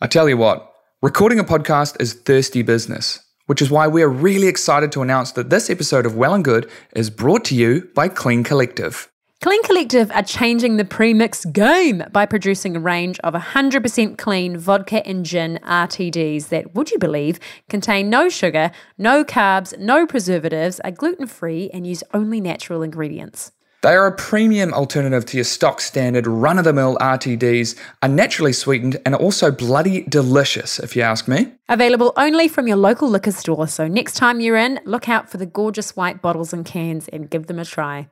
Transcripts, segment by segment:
I tell you what, recording a podcast is thirsty business, which is why we are really excited to announce that this episode of Well and Good is brought to you by Clean Collective. Clean Collective are changing the premix game by producing a range of 100% clean vodka and gin RTDs that, would you believe, contain no sugar, no carbs, no preservatives, are gluten free, and use only natural ingredients. They are a premium alternative to your stock standard run of the mill RTDs, are naturally sweetened, and are also bloody delicious, if you ask me. Available only from your local liquor store, so next time you're in, look out for the gorgeous white bottles and cans and give them a try.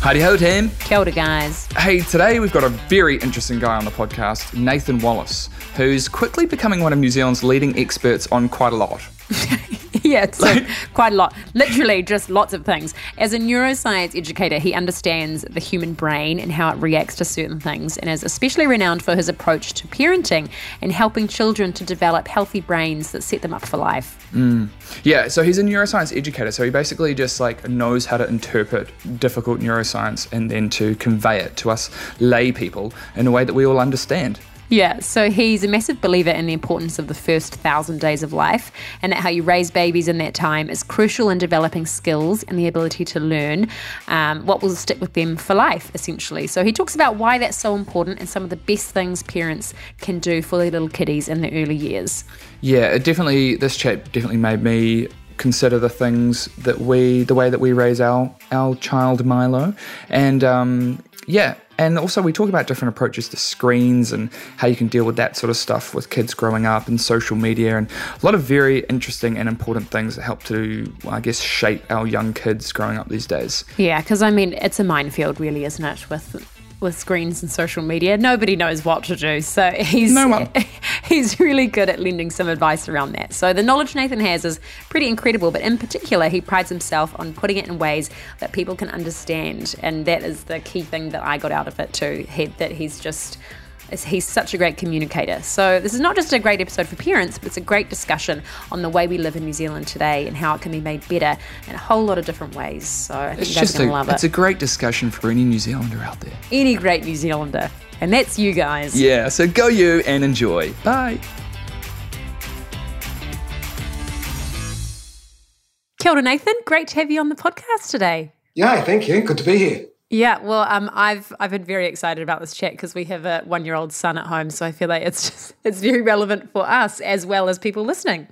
Howdy ho, team. Kia ora, guys. Hey, today we've got a very interesting guy on the podcast, Nathan Wallace, who's quickly becoming one of New Zealand's leading experts on quite a lot. yeah, it's like, quite a lot. Literally, just lots of things. As a neuroscience educator, he understands the human brain and how it reacts to certain things, and is especially renowned for his approach to parenting and helping children to develop healthy brains that set them up for life. Mm. Yeah, so he's a neuroscience educator, so he basically just like knows how to interpret difficult neuroscience and then to convey it to us lay people in a way that we all understand. Yeah, so he's a massive believer in the importance of the first thousand days of life and that how you raise babies in that time is crucial in developing skills and the ability to learn um, what will stick with them for life, essentially. So he talks about why that's so important and some of the best things parents can do for their little kiddies in the early years. Yeah, it definitely, this chat definitely made me consider the things that we, the way that we raise our, our child Milo. And um, yeah, and also, we talk about different approaches to screens and how you can deal with that sort of stuff with kids growing up and social media, and a lot of very interesting and important things that help to, I guess, shape our young kids growing up these days. Yeah, because I mean, it's a minefield, really, isn't it? With with screens and social media. Nobody knows what to do. So he's no he's really good at lending some advice around that. So the knowledge Nathan has is pretty incredible, but in particular, he prides himself on putting it in ways that people can understand. And that is the key thing that I got out of it too. He, that he's just he's such a great communicator. So this is not just a great episode for parents, but it's a great discussion on the way we live in New Zealand today and how it can be made better in a whole lot of different ways. So I think it's you guys are going a, to love it. It's a great discussion for any New Zealander out there. Any great New Zealander. And that's you guys. Yeah, so go you and enjoy. Bye. Kia ora, Nathan. Great to have you on the podcast today. Yeah, thank you. Good to be here. Yeah, well, um, I've I've been very excited about this chat because we have a one year old son at home, so I feel like it's just it's very relevant for us as well as people listening.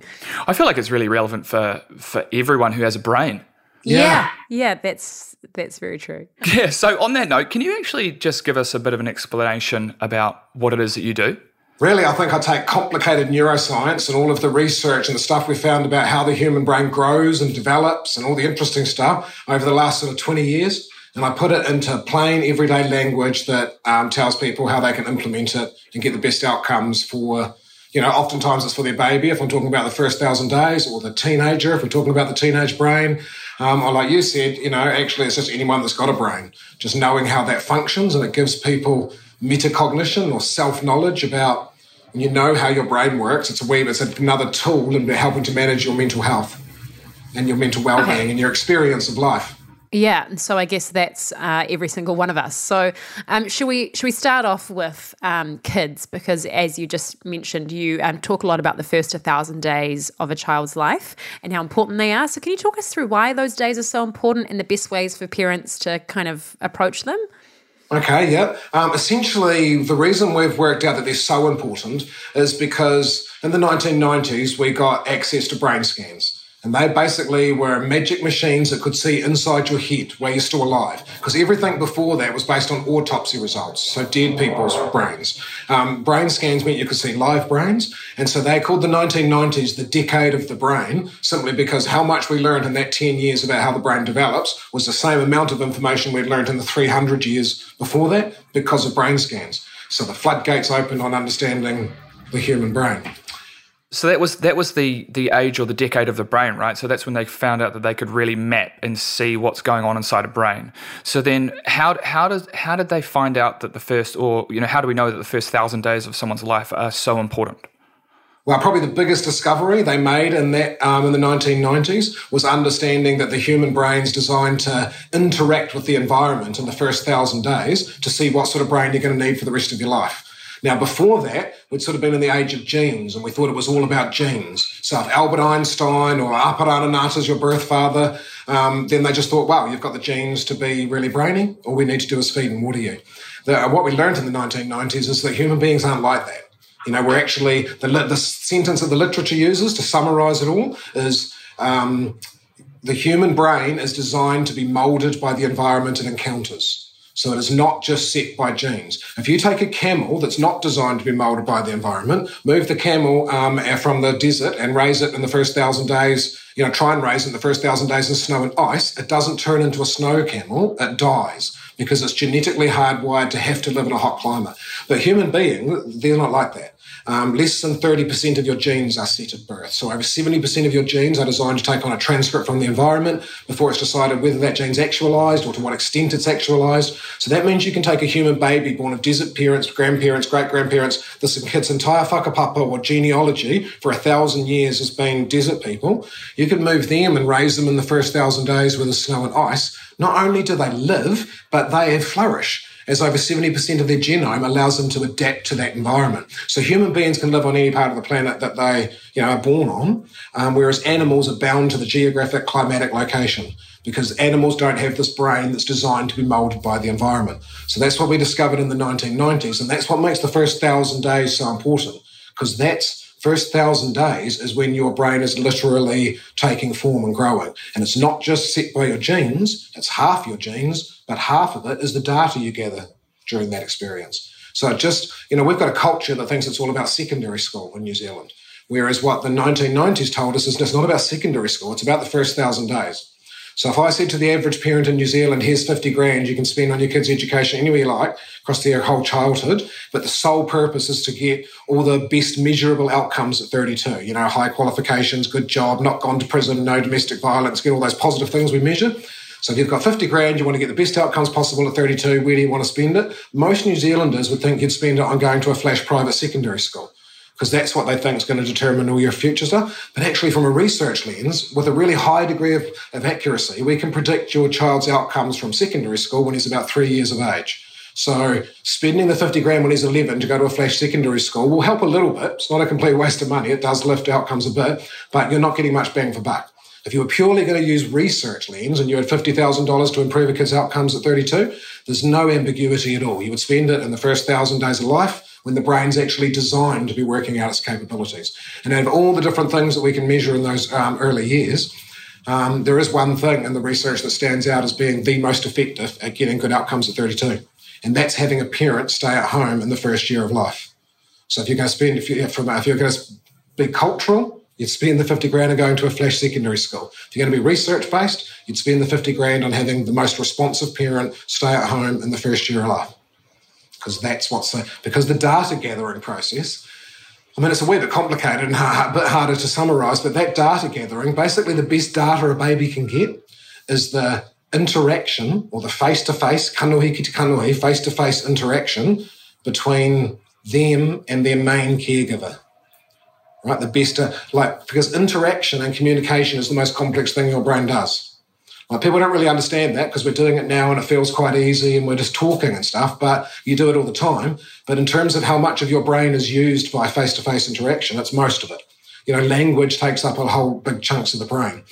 I feel like it's really relevant for for everyone who has a brain. Yeah, yeah, yeah that's that's very true. Yeah. So on that note, can you actually just give us a bit of an explanation about what it is that you do? Really, I think I take complicated neuroscience and all of the research and the stuff we found about how the human brain grows and develops and all the interesting stuff over the last sort of 20 years and I put it into plain everyday language that um, tells people how they can implement it and get the best outcomes for, you know, oftentimes it's for their baby if I'm talking about the first thousand days or the teenager if we're talking about the teenage brain. Um, or like you said, you know, actually it's just anyone that's got a brain, just knowing how that functions and it gives people metacognition or self-knowledge about when you know how your brain works. It's a way, it's another tool in helping to manage your mental health and your mental well-being okay. and your experience of life. Yeah, and so I guess that's uh, every single one of us. So, um, should we should we start off with um, kids because, as you just mentioned, you um, talk a lot about the first thousand days of a child's life and how important they are. So, can you talk us through why those days are so important and the best ways for parents to kind of approach them? Okay, yeah. Um, essentially, the reason we've worked out that they're so important is because in the 1990s we got access to brain scans. And they basically were magic machines that could see inside your head where you're still alive. Because everything before that was based on autopsy results, so dead people's brains. Um, brain scans meant you could see live brains. And so they called the 1990s the decade of the brain, simply because how much we learned in that 10 years about how the brain develops was the same amount of information we'd learned in the 300 years before that because of brain scans. So the floodgates opened on understanding the human brain. So that was that was the the age or the decade of the brain, right? So that's when they found out that they could really map and see what's going on inside a brain. So then, how how does how did they find out that the first, or you know, how do we know that the first thousand days of someone's life are so important? well, probably the biggest discovery they made in that um, in the 1990s was understanding that the human brain's designed to interact with the environment in the first thousand days to see what sort of brain you're going to need for the rest of your life. Now, before that, we'd sort of been in the age of genes, and we thought it was all about genes. So, if Albert Einstein or Apa is your birth father, um, then they just thought, wow, you've got the genes to be really brainy. All we need to do is feed and water you. The, what we learned in the 1990s is that human beings aren't like that. You know, we're actually, the, the sentence that the literature uses to summarize it all is um, the human brain is designed to be molded by the environment it encounters. So it is not just set by genes. If you take a camel that's not designed to be molded by the environment, move the camel um, from the desert and raise it in the first thousand days, you know, try and raise it in the first thousand days in snow and ice, it doesn't turn into a snow camel, it dies because it's genetically hardwired to have to live in a hot climate. But human beings, they're not like that. Um, less than 30% of your genes are set at birth. So over 70% of your genes are designed to take on a transcript from the environment before it's decided whether that gene's actualized or to what extent it's actualized. So that means you can take a human baby born of desert parents, grandparents, great grandparents, this kid's entire whakapapa or genealogy for a thousand years has been desert people. You can move them and raise them in the first thousand days with the snow and ice. Not only do they live, but they flourish as over 70% of their genome allows them to adapt to that environment. So human beings can live on any part of the planet that they you know, are born on, um, whereas animals are bound to the geographic climatic location because animals don't have this brain that's designed to be molded by the environment. So that's what we discovered in the 1990s. And that's what makes the first thousand days so important because that's first thousand days is when your brain is literally taking form and growing. And it's not just set by your genes, it's half your genes, but half of it is the data you gather during that experience. So just, you know, we've got a culture that thinks it's all about secondary school in New Zealand. Whereas what the 1990s told us is it's not about secondary school, it's about the first thousand days. So if I said to the average parent in New Zealand, here's 50 grand you can spend on your kids' education anywhere you like across their whole childhood, but the sole purpose is to get all the best measurable outcomes at 32, you know, high qualifications, good job, not gone to prison, no domestic violence, get all those positive things we measure. So if you've got 50 grand, you want to get the best outcomes possible at 32, where do you want to spend it? Most New Zealanders would think you'd spend it on going to a flash private secondary school because that's what they think is going to determine all your future stuff. But actually, from a research lens, with a really high degree of, of accuracy, we can predict your child's outcomes from secondary school when he's about three years of age. So spending the 50 grand when he's 11 to go to a flash secondary school will help a little bit. It's not a complete waste of money. It does lift outcomes a bit, but you're not getting much bang for buck. If you were purely going to use research lens and you had $50,000 to improve a kid's outcomes at 32, there's no ambiguity at all. You would spend it in the first thousand days of life when the brain's actually designed to be working out its capabilities. And out of all the different things that we can measure in those um, early years, um, there is one thing in the research that stands out as being the most effective at getting good outcomes at 32, and that's having a parent stay at home in the first year of life. So if you're going to spend, if, you, if you're going to be cultural, you'd spend the 50 grand on going to a flash secondary school. If you're going to be research based, you'd spend the 50 grand on having the most responsive parent stay at home in the first year of life because that's what's the, because the data gathering process. I mean, it's a wee bit complicated and a bit harder to summarize, but that data gathering, basically the best data a baby can get is the interaction or the face to face, kanohi ki te kanohi, face to face interaction between them and their main caregiver. Right? The best, uh, like, because interaction and communication is the most complex thing your brain does. Like people don't really understand that because we're doing it now and it feels quite easy and we're just talking and stuff, but you do it all the time. But in terms of how much of your brain is used by face to face interaction, it's most of it. You know, language takes up a whole big chunks of the brain.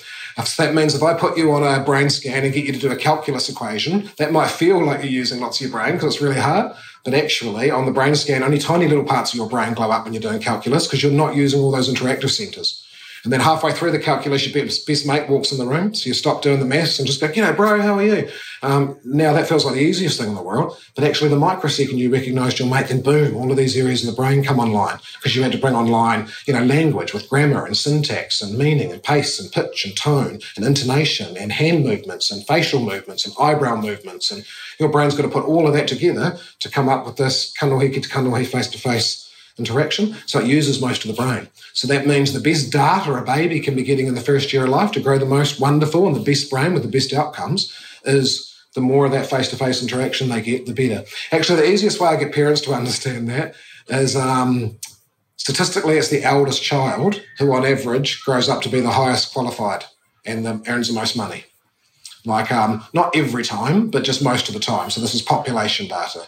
So that means if I put you on a brain scan and get you to do a calculus equation, that might feel like you're using lots of your brain because it's really hard. But actually, on the brain scan, only tiny little parts of your brain glow up when you're doing calculus because you're not using all those interactive centers. And then halfway through the calculation, best mate walks in the room. So you stop doing the maths and just go, you know, bro, how are you? Um, now that feels like the easiest thing in the world. But actually, the microsecond you recognized your mate, then boom, all of these areas of the brain come online because you had to bring online, you know, language with grammar and syntax and meaning and pace and pitch and tone and intonation and hand movements and facial movements and eyebrow movements. And your brain's got to put all of that together to come up with this kanohi ki te kanohi face to face interaction. So it uses most of the brain. So that means the best data a baby can be getting in the first year of life to grow the most wonderful and the best brain with the best outcomes is the more of that face to face interaction they get, the better. Actually, the easiest way I get parents to understand that is um, Statistically, it's the eldest child who, on average, grows up to be the highest qualified and the, earns the most money. Like, um, not every time, but just most of the time. So, this is population data.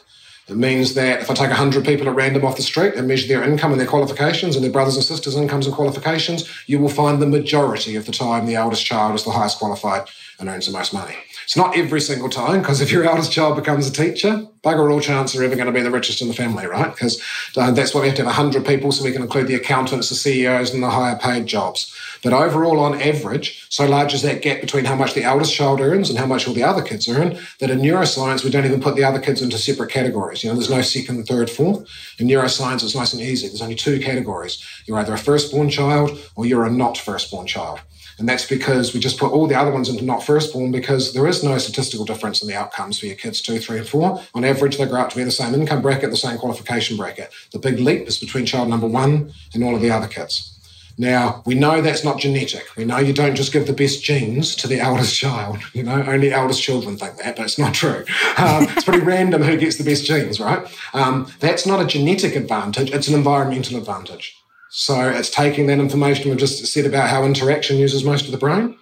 It means that if I take 100 people at random off the street and measure their income and their qualifications and their brothers and sisters' incomes and qualifications, you will find the majority of the time the eldest child is the highest qualified and earns the most money. It's not every single time, because if your eldest child becomes a teacher, bugger all chance they're ever going to be the richest in the family, right? Because uh, that's why we have to have 100 people so we can include the accountants, the CEOs, and the higher paid jobs. But overall, on average, so large is that gap between how much the eldest child earns and how much all the other kids earn that in neuroscience, we don't even put the other kids into separate categories. You know, there's no second, third, fourth. In neuroscience, it's nice and easy. There's only two categories. You're either a firstborn child or you're a not firstborn child. And that's because we just put all the other ones into not firstborn because there is no statistical difference in the outcomes for your kids two, three, and four. On average, they grow up to be the same income bracket, the same qualification bracket. The big leap is between child number one and all of the other kids. Now, we know that's not genetic. We know you don't just give the best genes to the eldest child. You know, only eldest children think that, but it's not true. Um, it's pretty random who gets the best genes, right? Um, that's not a genetic advantage, it's an environmental advantage. So it's taking that information we've just said about how interaction uses most of the brain.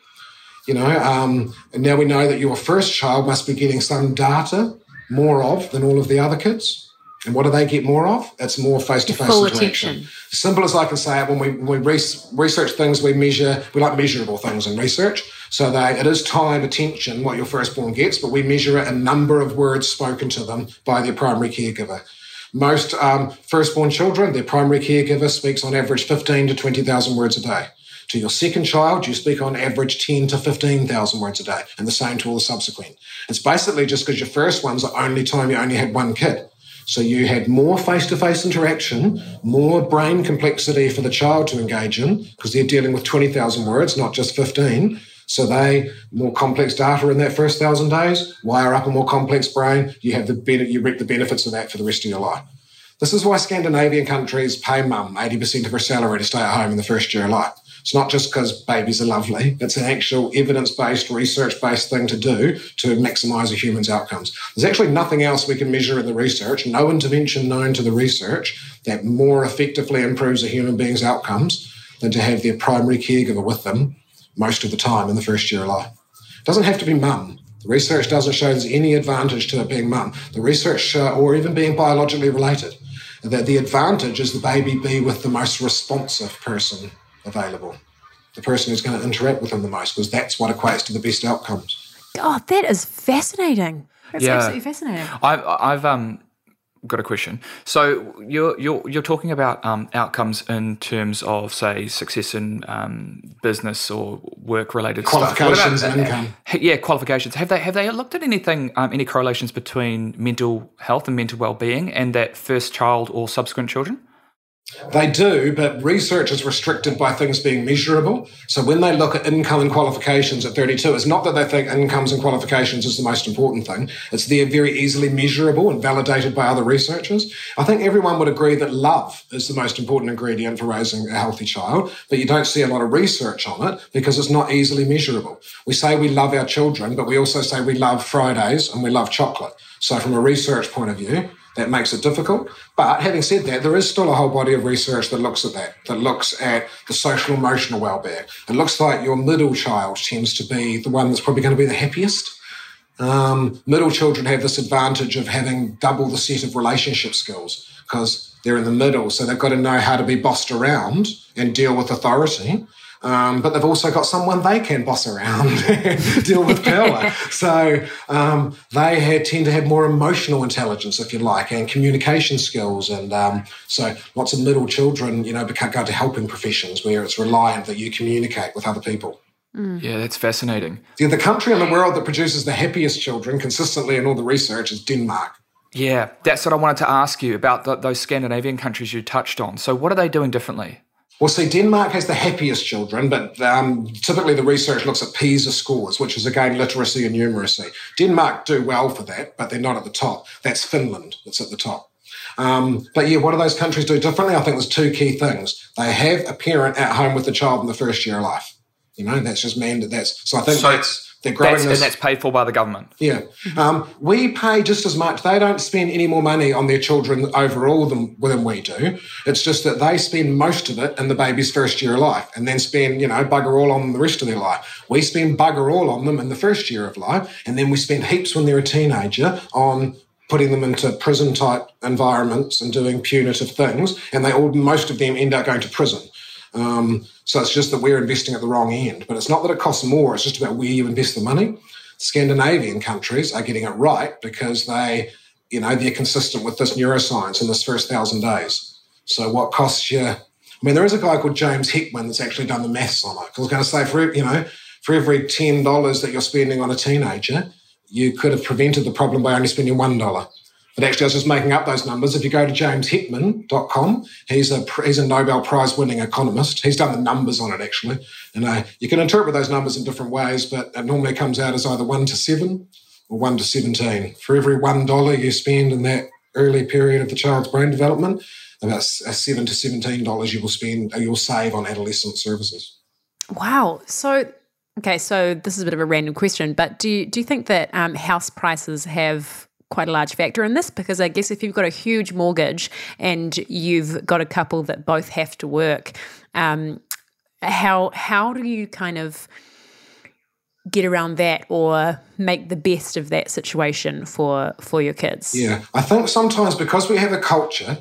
You know, um, and now we know that your first child must be getting some data more of than all of the other kids. And what do they get more of? It's more face-to-face Full interaction. attention. Simple as I can say it, when we, when we res- research things, we measure, we like measurable things in research. So they, it is time, attention, what your firstborn gets, but we measure it in number of words spoken to them by their primary caregiver. Most um, firstborn children, their primary caregiver speaks on average 15 to 20,000 words a day. To your second child, you speak on average 10 to 15,000 words a day, and the same to all the subsequent. It's basically just because your first one's the only time you only had one kid. So you had more face to face interaction, more brain complexity for the child to engage in, because they're dealing with 20,000 words, not just 15. So they more complex data in that first thousand days, wire up a more complex brain. You have the benefit, you reap the benefits of that for the rest of your life. This is why Scandinavian countries pay mum 80% of her salary to stay at home in the first year of life. It's not just because babies are lovely. It's an actual evidence-based, research-based thing to do to maximize a human's outcomes. There's actually nothing else we can measure in the research, no intervention known to the research that more effectively improves a human being's outcomes than to have their primary caregiver with them most of the time in the first year of life. It doesn't have to be mum. The research doesn't show there's any advantage to it being mum. The research, uh, or even being biologically related, that the advantage is the baby be with the most responsive person available, the person who's going to interact with them the most, because that's what equates to the best outcomes. God, that is fascinating. That's Yeah. absolutely fascinating. I've I've um got a question. So you're you're you're talking about um, outcomes in terms of say success in um, business or work related Qualifications and income. Yeah, qualifications. Have they have they looked at anything um, any correlations between mental health and mental well being and that first child or subsequent children? They do, but research is restricted by things being measurable. So when they look at income and qualifications at 32, it's not that they think incomes and qualifications is the most important thing. It's they're very easily measurable and validated by other researchers. I think everyone would agree that love is the most important ingredient for raising a healthy child, but you don't see a lot of research on it because it's not easily measurable. We say we love our children, but we also say we love Fridays and we love chocolate. So from a research point of view, that makes it difficult. But having said that, there is still a whole body of research that looks at that, that looks at the social emotional well-being. It looks like your middle child tends to be the one that's probably going to be the happiest. Um, middle children have this advantage of having double the set of relationship skills because they're in the middle. So they've got to know how to be bossed around and deal with authority. Um, but they've also got someone they can boss around and deal with power. so um, they had, tend to have more emotional intelligence, if you like, and communication skills. And um, so lots of middle children, you know, become, go to helping professions where it's reliant that you communicate with other people. Yeah, that's fascinating. The, the country in the world that produces the happiest children consistently in all the research is Denmark. Yeah, that's what I wanted to ask you about th those Scandinavian countries you touched on. So what are they doing differently? Well, see, Denmark has the happiest children, but um, typically the research looks at PISA scores, which is again literacy and numeracy. Denmark do well for that, but they're not at the top. That's Finland that's at the top. Um, but yeah, what do those countries do differently? I think there's two key things. They have a parent at home with the child in the first year of life. You know, that's just mandated. That's so I think So- that's They're growing That's, this. and that's paid for by the government. Yeah. Um, we pay just as much. They don't spend any more money on their children overall than, than we do. It's just that they spend most of it in the baby's first year of life and then spend, you know, bugger all on the rest of their life. We spend bugger all on them in the first year of life. And then we spend heaps when they're a teenager on putting them into prison type environments and doing punitive things. And they all, most of them end up going to prison. Um, so it's just that we're investing at the wrong end. But it's not that it costs more, it's just about where you invest the money. Scandinavian countries are getting it right because they, you know, they're consistent with this neuroscience in this first thousand days. So what costs you? I mean, there is a guy called James Heckman that's actually done the maths on it. I was going to say, for you know, for every ten dollars that you're spending on a teenager, you could have prevented the problem by only spending one dollar. But actually, I was just making up those numbers. If you go to jamesheckman.com, he's a he's a Nobel Prize winning economist. He's done the numbers on it actually, and uh, you can interpret those numbers in different ways. But it normally comes out as either one to seven or one to seventeen. For every one dollar you spend in that early period of the child's brain development, about seven to seventeen dollars you will spend you'll save on adolescent services. Wow. So okay, so this is a bit of a random question, but do you, do you think that um, house prices have quite a large factor in this because I guess if you've got a huge mortgage and you've got a couple that both have to work, um, how how do you kind of get around that or make the best of that situation for for your kids? Yeah, I think sometimes because we have a culture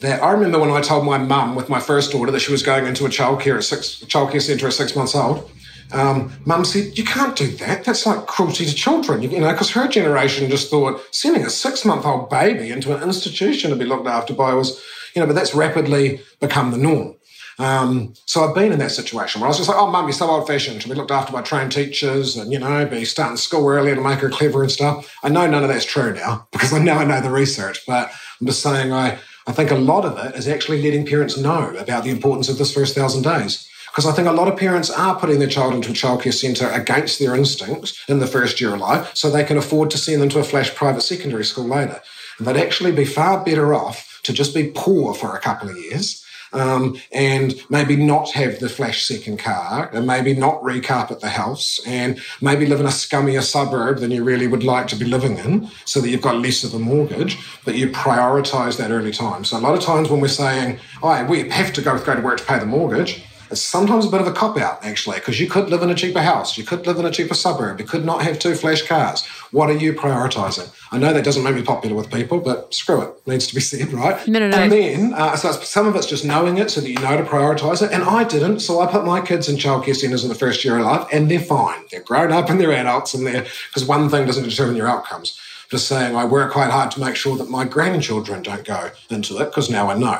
that I remember when I told my mum with my first daughter that she was going into a childcare at six childcare centre at six months old um, Mum said, You can't do that. That's like cruelty to children. You, you know, because her generation just thought sending a six month old baby into an institution to be looked after by was, you know, but that's rapidly become the norm. Um, so I've been in that situation where I was just like, oh, mum, you're so old fashioned. She'll be looked after by trained teachers and, you know, be starting school early to make her clever and stuff. I know none of that's true now because I now I know the research, but I'm just saying I, I think a lot of it is actually letting parents know about the importance of this first thousand days. Because I think a lot of parents are putting their child into a childcare centre against their instincts in the first year of life so they can afford to send them to a flash private secondary school later. And they'd actually be far better off to just be poor for a couple of years um, and maybe not have the flash second car and maybe not recarpet the house and maybe live in a scummier suburb than you really would like to be living in so that you've got less of a mortgage, but you prioritize that early time. So a lot of times when we're saying, oh, we have to go, go to work to pay the mortgage, it's sometimes a bit of a cop out, actually, because you could live in a cheaper house, you could live in a cheaper suburb, you could not have two flash cars. What are you prioritizing? I know that doesn't make me popular with people, but screw it, needs to be said, right? No, no, no. And then, uh, so some of it's just knowing it so that you know to prioritize it. And I didn't, so I put my kids in childcare centres in the first year of life, and they're fine. They're grown up and they're adults, and they're because one thing doesn't determine your outcomes just saying I work quite hard to make sure that my grandchildren don't go into it because now I know.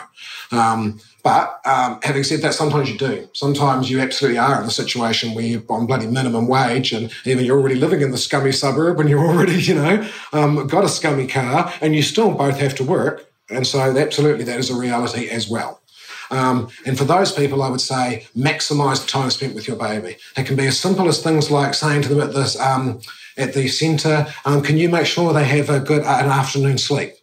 Um, but um, having said that, sometimes you do. Sometimes you absolutely are in a situation where you're on bloody minimum wage and even you're already living in the scummy suburb and you're already, you know, um, got a scummy car and you still both have to work. And so absolutely that is a reality as well. Um, and for those people, I would say maximize the time spent with your baby. It can be as simple as things like saying to them at this um, at the centre, um, can you make sure they have a good uh, an afternoon sleep?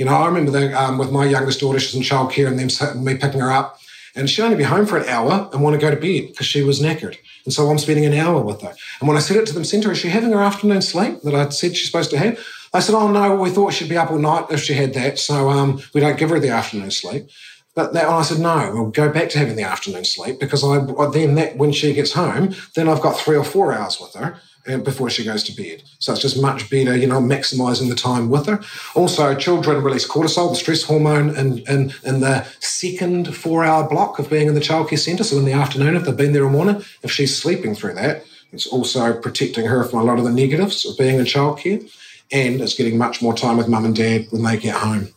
You know, I remember um, with my youngest daughter, she's in childcare, and them me picking her up, and she'd only be home for an hour and want to go to bed because she was knackered. And so I'm spending an hour with her. And when I said it to them, centre, is she having her afternoon sleep that I said she's supposed to have? I said, oh no, we thought she'd be up all night if she had that, so um, we don't give her the afternoon sleep. But that, I said, no, we'll go back to having the afternoon sleep because I then that when she gets home, then I've got three or four hours with her before she goes to bed. So it's just much better, you know, maximizing the time with her. Also, children release cortisol, the stress hormone, in, in, in the second four hour block of being in the childcare centre. So in the afternoon, if they've been there all morning, if she's sleeping through that, it's also protecting her from a lot of the negatives of being in childcare. And it's getting much more time with mum and dad when they get home.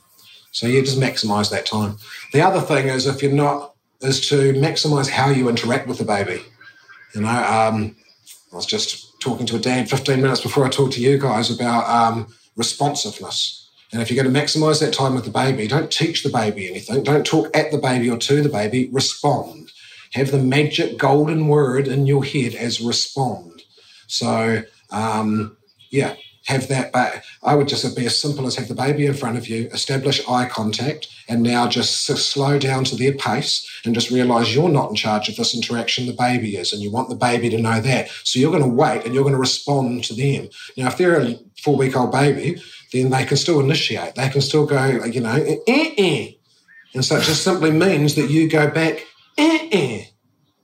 So you just maximize that time. The other thing is if you're not, is to maximize how you interact with the baby. You know, um, I was just talking to a dad 15 minutes before I talk to you guys about um, responsiveness. And if you're going to maximize that time with the baby, don't teach the baby anything. Don't talk at the baby or to the baby. Respond. Have the magic golden word in your head as respond. So, um, yeah, have that, but I would just be as simple as have the baby in front of you, establish eye contact, and now just slow down to their pace and just realize you're not in charge of this interaction, the baby is, and you want the baby to know that. So you're going to wait and you're going to respond to them. Now, if they're a four week old baby, then they can still initiate. They can still go, you know, eh, eh, eh. And so it just simply means that you go back, eh, eh.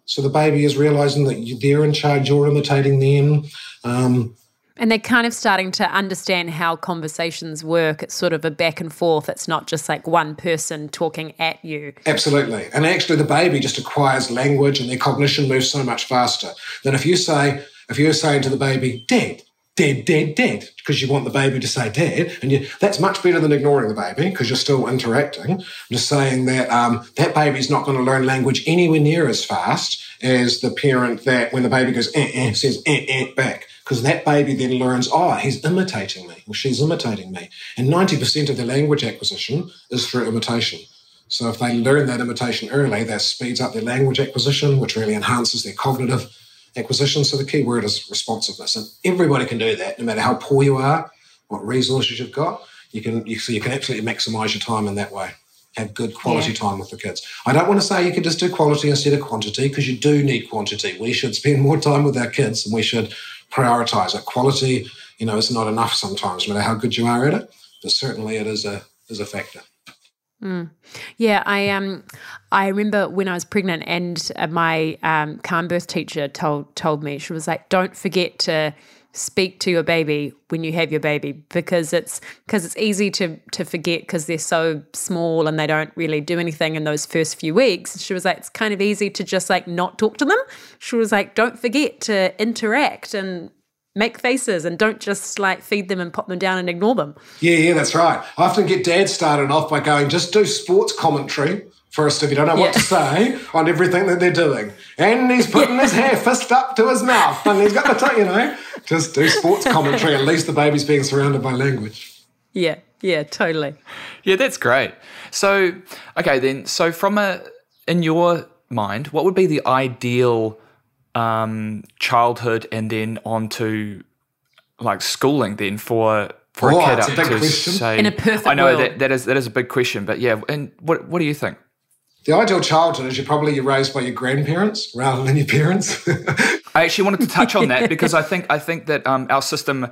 So the baby is realizing that they're in charge, you're imitating them. Um, and they're kind of starting to understand how conversations work. It's sort of a back and forth. It's not just like one person talking at you. Absolutely. And actually, the baby just acquires language and their cognition moves so much faster than if you say, if you're saying to the baby, Dad, dead, dead, dead, because you want the baby to say dead. And you, that's much better than ignoring the baby because you're still interacting. I'm just saying that um, that baby's not going to learn language anywhere near as fast as the parent that when the baby goes eh, eh, says eh, eh, back. Because that baby then learns, oh, he's imitating me or she's imitating me. And 90% of their language acquisition is through imitation. So if they learn that imitation early, that speeds up their language acquisition, which really enhances their cognitive acquisition. So the key word is responsiveness, and everybody can do that, no matter how poor you are, what resources you've got. You can you, so you can absolutely maximise your time in that way. Have good quality yeah. time with the kids. I don't want to say you can just do quality instead of quantity because you do need quantity. We should spend more time with our kids and we should prioritise it. Quality, you know, is not enough sometimes, no matter how good you are at it. But certainly, it is a is a factor. Mm. Yeah, I um, I remember when I was pregnant, and uh, my um, calm birth teacher told told me she was like, "Don't forget to speak to your baby when you have your baby because it's because it's easy to to forget because they're so small and they don't really do anything in those first few weeks." She was like, "It's kind of easy to just like not talk to them." She was like, "Don't forget to interact and make faces and don't just like feed them and pop them down and ignore them. Yeah, yeah, that's right. I often get dads started off by going, just do sports commentary first if you don't know yeah. what to say on everything that they're doing. And he's putting yeah. his hair fist up to his mouth and he's got the, t- you know, just do sports commentary. At least the baby's being surrounded by language. Yeah, yeah, totally. Yeah, that's great. So, okay, then, so from a, in your mind, what would be the ideal um, childhood and then on to like schooling then for for oh, a kid up a to question. say in a perfect I know world. that that is that is a big question, but yeah, and what what do you think? The ideal childhood is you're probably you're raised by your grandparents rather than your parents. I actually wanted to touch on that because I think I think that um, our system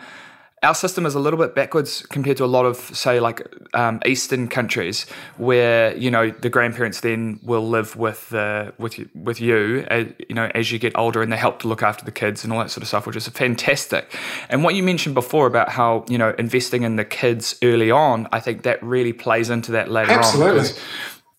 our system is a little bit backwards compared to a lot of say like um, eastern countries where you know the grandparents then will live with uh, with you, with you as, you know as you get older and they help to look after the kids and all that sort of stuff which is fantastic and what you mentioned before about how you know investing in the kids early on I think that really plays into that later Absolutely. on because,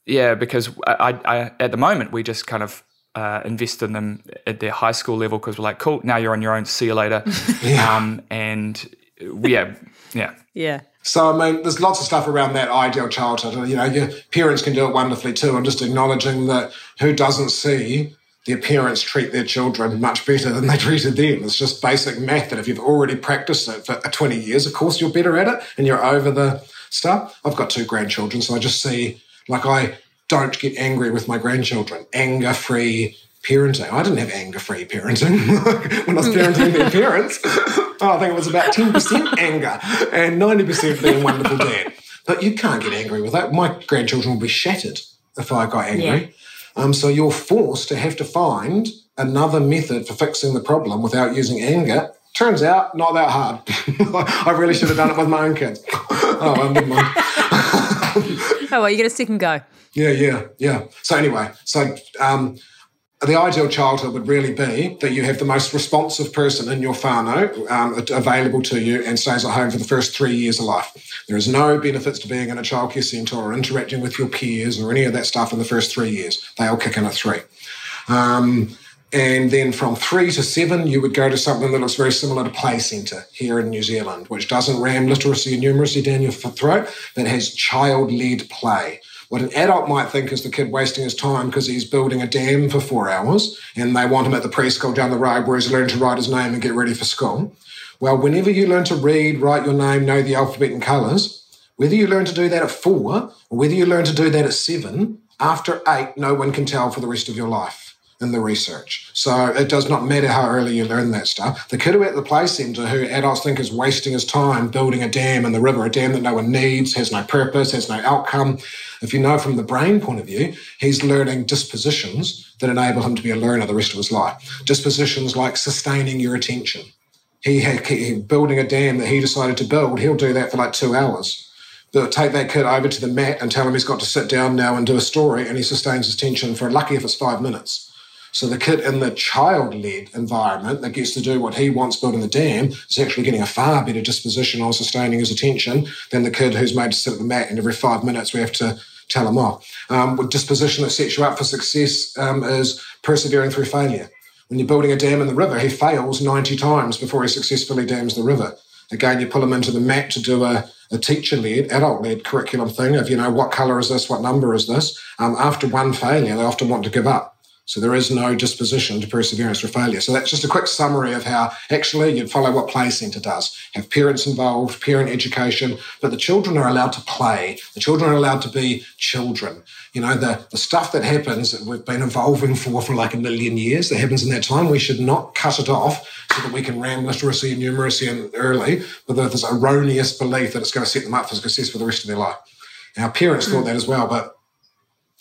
yeah because I, I, at the moment we just kind of uh, invest in them at their high school level because we're like, cool, now you're on your own. See you later. yeah. um, and yeah, yeah, yeah. So I mean, there's lots of stuff around that ideal childhood. You know, your parents can do it wonderfully too, I'm just acknowledging that who doesn't see their parents treat their children much better than they treated them. It's just basic math that if you've already practiced it for 20 years, of course you're better at it and you're over the stuff. I've got two grandchildren, so I just see like I don't get angry with my grandchildren. Anger free parenting. I didn't have anger free parenting when I was parenting their parents. Oh, I think it was about 10% anger and 90% being wonderful dad. But you can't get angry with that. My grandchildren will be shattered if I got angry. Yeah. Um, so you're forced to have to find another method for fixing the problem without using anger. Turns out, not that hard. I really should have done it with my own kids. oh, I didn't mind. Oh, well, you get a second go. Yeah, yeah, yeah. So anyway, so um, the ideal childhood would really be that you have the most responsive person in your whānau um, available to you and stays at home for the first three years of life. There is no benefits to being in a childcare centre or interacting with your peers or any of that stuff in the first three years. They all kick in at three. Um, and then from three to seven, you would go to something that looks very similar to Play Centre here in New Zealand, which doesn't ram literacy and numeracy down your throat, that has child led play. What an adult might think is the kid wasting his time because he's building a dam for four hours and they want him at the preschool down the road where he's learning to write his name and get ready for school. Well, whenever you learn to read, write your name, know the alphabet and colours, whether you learn to do that at four or whether you learn to do that at seven, after eight, no one can tell for the rest of your life. In the research. So it does not matter how early you learn that stuff. The kid who at the play centre who adults think is wasting his time building a dam in the river, a dam that no one needs, has no purpose, has no outcome. If you know from the brain point of view, he's learning dispositions that enable him to be a learner the rest of his life. Dispositions like sustaining your attention. He had he, building a dam that he decided to build. He'll do that for like two hours they'll take that kid over to the mat and tell him he's got to sit down now and do a story, and he sustains his tension for lucky if it's five minutes. So the kid in the child-led environment that gets to do what he wants building the dam is actually getting a far better disposition on sustaining his attention than the kid who's made to sit at the mat and every five minutes we have to tell him off. Um, with disposition that sets you up for success um, is persevering through failure. When you're building a dam in the river, he fails 90 times before he successfully dams the river. Again, you pull him into the mat to do a, a teacher-led, adult-led curriculum thing of, you know, what colour is this? What number is this? Um, after one failure, they often want to give up. So there is no disposition to perseverance or failure. So that's just a quick summary of how actually you'd follow what Play Centre does. Have parents involved, parent education, but the children are allowed to play. The children are allowed to be children. You know, the, the stuff that happens that we've been evolving for for like a million years that happens in that time, we should not cut it off so that we can ram literacy and numeracy in early with this erroneous belief that it's going to set them up for success for the rest of their life. Our parents mm. thought that as well, but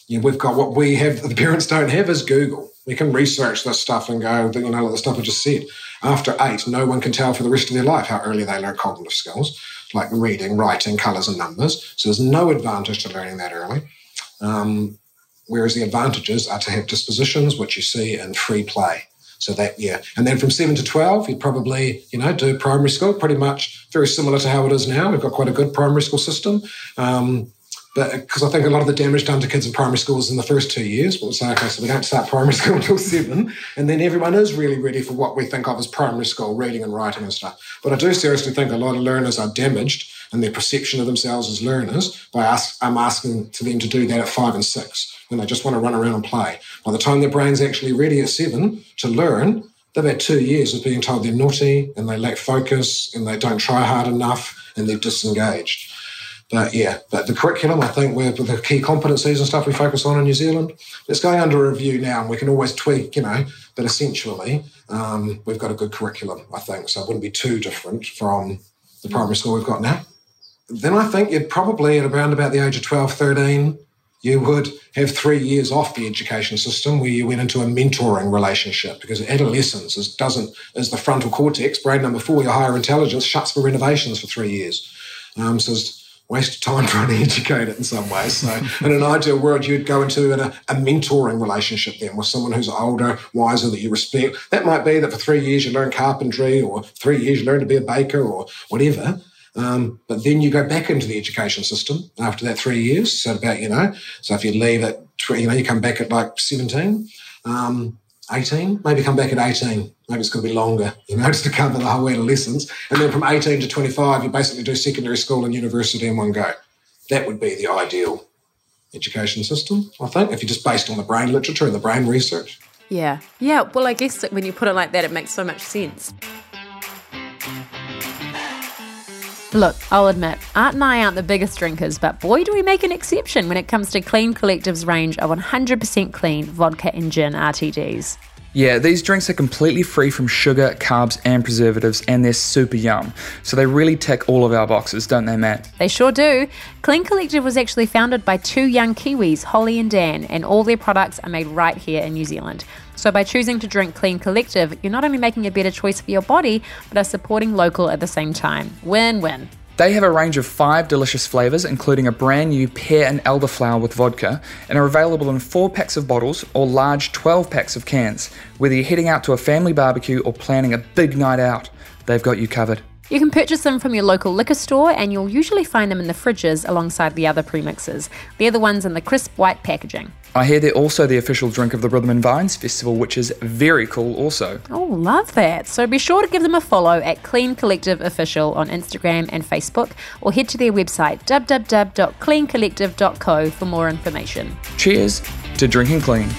you know, we've got what we have, the parents don't have is Google. We can research this stuff and go, you know, like the stuff I just said. After eight, no one can tell for the rest of their life how early they learn cognitive skills, like reading, writing, colours, and numbers. So there's no advantage to learning that early. Um, whereas the advantages are to have dispositions, which you see in free play. So that, yeah. And then from seven to 12, you'd probably, you know, do primary school, pretty much very similar to how it is now. We've got quite a good primary school system. Um, because I think a lot of the damage done to kids in primary schools in the first two years, we'll say, okay, so we don't start primary school until seven, and then everyone is really ready for what we think of as primary school, reading and writing and stuff. But I do seriously think a lot of learners are damaged in their perception of themselves as learners by ask, I'm um, asking to them to do that at five and six when they just want to run around and play. By the time their brain's actually ready at seven to learn, they've had two years of being told they're naughty and they lack focus and they don't try hard enough and they're disengaged. But yeah, but the curriculum, I think, with the key competencies and stuff we focus on in New Zealand, it's going under review now, and we can always tweak, you know. But essentially, um, we've got a good curriculum, I think, so it wouldn't be too different from the primary school we've got now. Then I think you'd probably, at around about the age of 12, 13, you would have three years off the education system where you went into a mentoring relationship because adolescence is, doesn't is the frontal cortex, brain number four, your higher intelligence, shuts for renovations for three years. Um, so waste of time trying to educate it in some ways. So, in an ideal world, you'd go into a, a, mentoring relationship then with someone who's older, wiser, that you respect. That might be that for three years you learn carpentry, or three years you learn to be a baker, or whatever. Um, but then you go back into the education system after that three years. So about you know, so if you leave at you know you come back at like seventeen. Um, 18, maybe come back at 18. Maybe it's going to be longer, you know, just to cover the whole way of lessons. And then from 18 to 25, you basically do secondary school and university in one go. That would be the ideal education system, I think, if you're just based on the brain literature and the brain research. Yeah. Yeah. Well, I guess when you put it like that, it makes so much sense. Look, I'll admit, Art and I aren't the biggest drinkers, but boy, do we make an exception when it comes to Clean Collective's range of 100% clean vodka and gin RTDs. Yeah, these drinks are completely free from sugar, carbs, and preservatives, and they're super yum. So they really tick all of our boxes, don't they, Matt? They sure do. Clean Collective was actually founded by two young Kiwis, Holly and Dan, and all their products are made right here in New Zealand. So by choosing to drink Clean Collective, you're not only making a better choice for your body, but are supporting local at the same time. Win win. They have a range of five delicious flavours, including a brand new pear and elderflower with vodka, and are available in four packs of bottles or large 12 packs of cans. Whether you're heading out to a family barbecue or planning a big night out, they've got you covered. You can purchase them from your local liquor store, and you'll usually find them in the fridges alongside the other premixes. They're the ones in the crisp white packaging. I hear they're also the official drink of the Rhythm and Vines Festival, which is very cool also. Oh, love that. So be sure to give them a follow at Clean Collective Official on Instagram and Facebook, or head to their website www.cleancollective.co for more information. Cheers to drinking clean.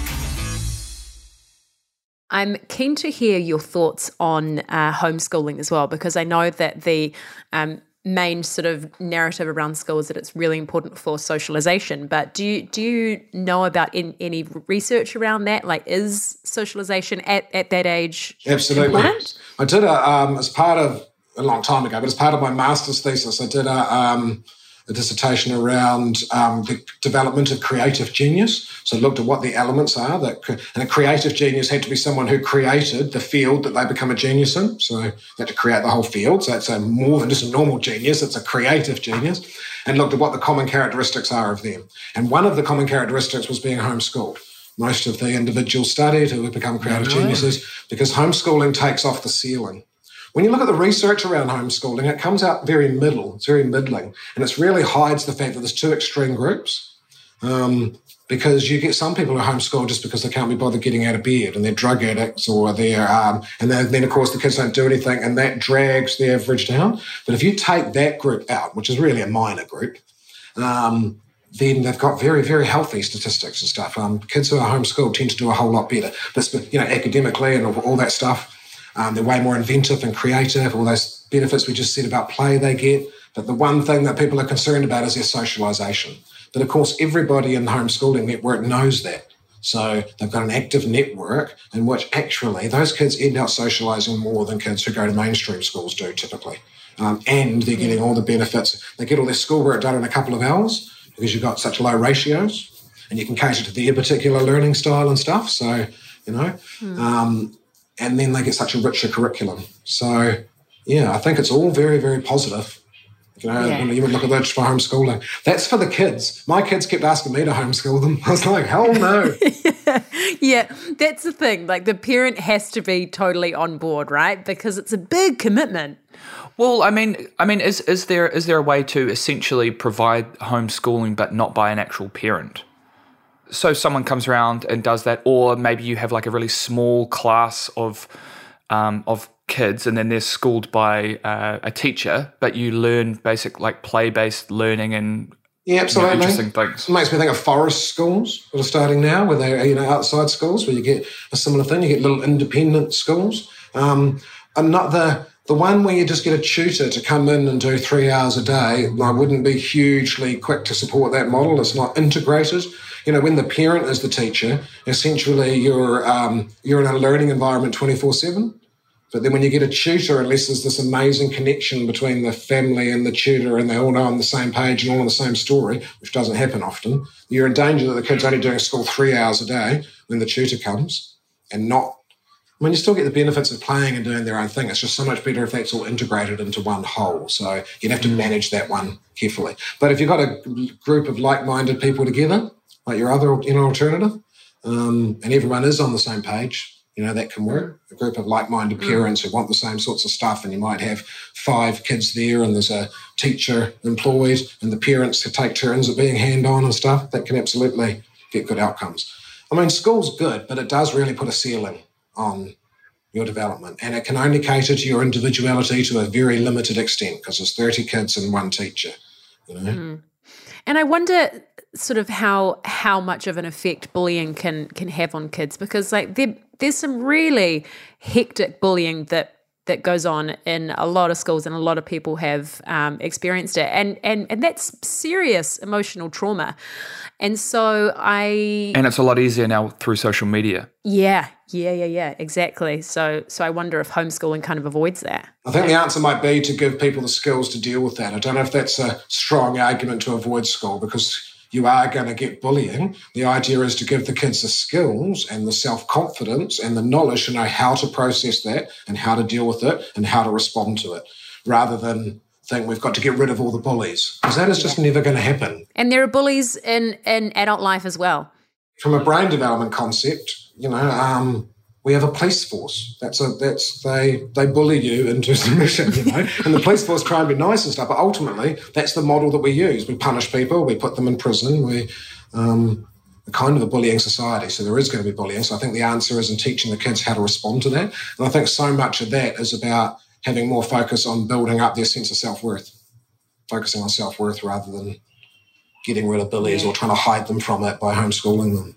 I'm keen to hear your thoughts on uh, homeschooling as well, because I know that the um, main sort of narrative around school is that it's really important for socialization. But do you do you know about in, any research around that? Like, is socialization at, at that age absolutely? Important? I did a um, as part of a long time ago, but as part of my master's thesis, I did a um, a dissertation around um, the development of creative genius. So looked at what the elements are that, and a creative genius had to be someone who created the field that they become a genius in. So they had to create the whole field. So it's a more than just a normal genius; it's a creative genius. And looked at what the common characteristics are of them. And one of the common characteristics was being homeschooled. Most of the individuals studied who would become creative geniuses because homeschooling takes off the ceiling. When you look at the research around homeschooling, it comes out very middle, it's very middling, and it really hides the fact that there's two extreme groups. Um, because you get some people who homeschool just because they can't be bothered getting out of bed and they're drug addicts or they're, um, and then, then of course the kids don't do anything and that drags the average down. But if you take that group out, which is really a minor group, um, then they've got very, very healthy statistics and stuff. Um, kids who are homeschooled tend to do a whole lot better. But, you know, academically and all that stuff, um, they're way more inventive and creative, all those benefits we just said about play they get. But the one thing that people are concerned about is their socialization. But of course, everybody in the homeschooling network knows that. So they've got an active network in which actually those kids end up socializing more than kids who go to mainstream schools do typically. Um, and they're getting all the benefits. They get all their schoolwork done in a couple of hours because you've got such low ratios and you can cater to their particular learning style and stuff. So, you know, hmm. um, and then they get such a richer curriculum. So, yeah, I think it's all very, very positive. You know, yeah. when you would look at that for homeschooling, that's for the kids. My kids kept asking me to homeschool them. I was like, hell no. yeah. yeah, that's the thing. Like the parent has to be totally on board, right? Because it's a big commitment. Well, I mean, I mean, is is there is there a way to essentially provide homeschooling but not by an actual parent? So someone comes around and does that, or maybe you have like a really small class of um, of kids, and then they're schooled by uh, a teacher, but you learn basic like play based learning and yeah, absolutely. You know, interesting things. It makes me think of forest schools that are starting now, where they're you know outside schools, where you get a similar thing. You get little independent schools. Um, another the one where you just get a tutor to come in and do three hours a day, I wouldn't be hugely quick to support that model. It's not integrated you know, when the parent is the teacher, essentially you're um, you're in a learning environment twenty four seven. But then when you get a tutor, unless there's this amazing connection between the family and the tutor and they all know on the same page and all on the same story, which doesn't happen often, you're in danger that the kid's only doing school three hours a day when the tutor comes and not I mean, you still get the benefits of playing and doing their own thing. It's just so much better if that's all integrated into one whole. So you'd have to mm. manage that one carefully. But if you've got a group of like minded people together, like your other you know alternative, um, and everyone is on the same page. You know that can work. A group of like-minded mm. parents who want the same sorts of stuff, and you might have five kids there, and there's a teacher employed, and the parents who take turns at being hand-on and stuff. That can absolutely get good outcomes. I mean, school's good, but it does really put a ceiling on your development. And it can only cater to your individuality to a very limited extent because there's 30 kids and one teacher. You know? Mm. And I wonder sort of how how much of an effect bullying can can have on kids because like there, there's some really hectic bullying that that goes on in a lot of schools and a lot of people have um, experienced it. And and and that's serious emotional trauma. And so i and it's a lot easier now through social media. Yeah. Yeah yeah yeah. Exactly. So so i wonder if homeschooling kind of avoids that. I think the answer might be to give people the skills to deal with that. I don't know if that's a strong argument to avoid school because you are going to get bullying. The idea is to give the kids the skills and the self confidence and the knowledge to know how to process that and how to deal with it and how to respond to it rather than think we've got to get rid of all the bullies because that is just never going to happen. And there are bullies in, in adult life as well. From a brain development concept, you know, um, we have a police force. That's a that's they they bully you into submission, you know. and the police force try and be nice and stuff, but ultimately that's the model that we use. We punish people, we put them in prison, we um, kind of a bullying society. So there is going to be bullying. So I think the answer is in teaching the kids how to respond to that. And I think so much of that is about having more focus on building up their sense of self worth, focusing on self worth rather than getting rid of bullies or trying to hide them from it by homeschooling them.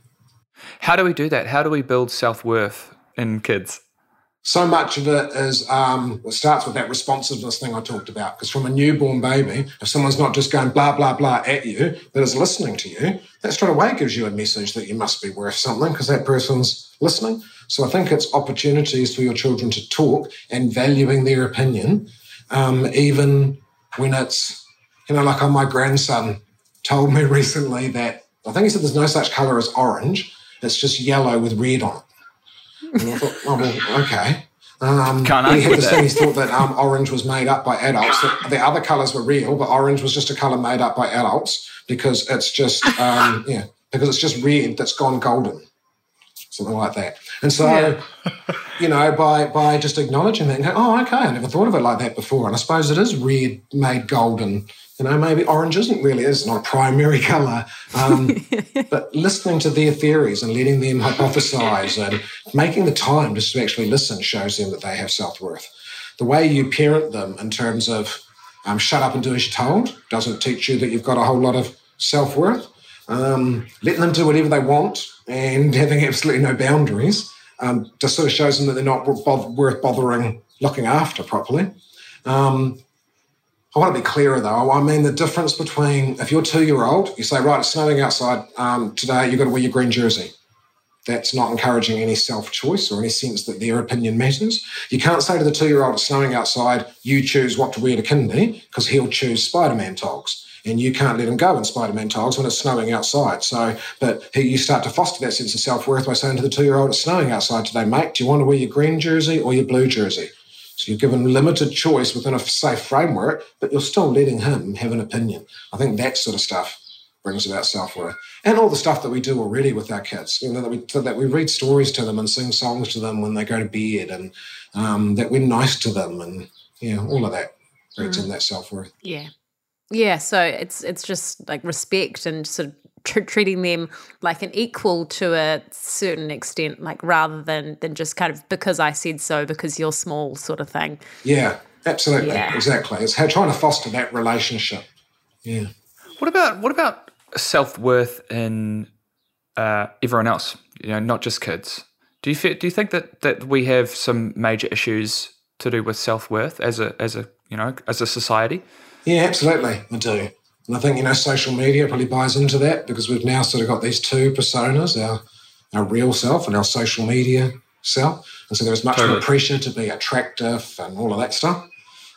How do we do that? How do we build self worth in kids? so much of it is um, it starts with that responsiveness thing I talked about. Because from a newborn baby, if someone's not just going blah blah blah at you, but is listening to you, that straight away gives you a message that you must be worth something because that person's listening. So I think it's opportunities for your children to talk and valuing their opinion, um, even when it's you know like my grandson told me recently that I think he said there's no such color as orange. It's just yellow with red on it. And I thought, oh, well, okay. Um, Can't he had this thing, he thought that um, orange was made up by adults. That the other colours were real, but orange was just a colour made up by adults because it's just, um, yeah, because it's just red that's gone golden, something like that. And so, you know, by by just acknowledging that and going, oh, okay, I never thought of it like that before. And I suppose it is red made golden. You know, maybe orange isn't really, it's not a primary colour. Um, but listening to their theories and letting them hypothesize and making the time just to actually listen shows them that they have self worth. The way you parent them in terms of um, shut up and do as you're told doesn't teach you that you've got a whole lot of self worth. Um, letting them do whatever they want and having absolutely no boundaries um, just sort of shows them that they're not worth bothering looking after properly. Um, I want to be clearer though. I mean, the difference between if you're two year old, you say, right, it's snowing outside um, today, you've got to wear your green jersey. That's not encouraging any self choice or any sense that their opinion matters. You can't say to the two year old, it's snowing outside, you choose what to wear to kindy because he'll choose Spider Man togs. And you can't let him go in Spider Man togs when it's snowing outside. So, but he, you start to foster that sense of self worth by saying to the two year old, it's snowing outside today, mate. Do you want to wear your green jersey or your blue jersey? So you're given limited choice within a safe framework, but you're still letting him have an opinion. I think that sort of stuff brings about self worth, and all the stuff that we do already with our kids. You know that we that we read stories to them and sing songs to them when they go to bed, and um, that we're nice to them, and yeah, all of that brings in that self worth. Yeah. Yeah, so it's it's just like respect and sort of tr- treating them like an equal to a certain extent, like rather than than just kind of because I said so because you're small sort of thing. Yeah, absolutely, Yeah. exactly. It's how trying to foster that relationship. Yeah. What about what about self worth in uh, everyone else? You know, not just kids. Do you feel, do you think that that we have some major issues to do with self worth as a as a you know as a society? Yeah, absolutely. I do. And I think, you know, social media probably buys into that because we've now sort of got these two personas, our our real self and our social media self. And so there's much more pressure to be attractive and all of that stuff.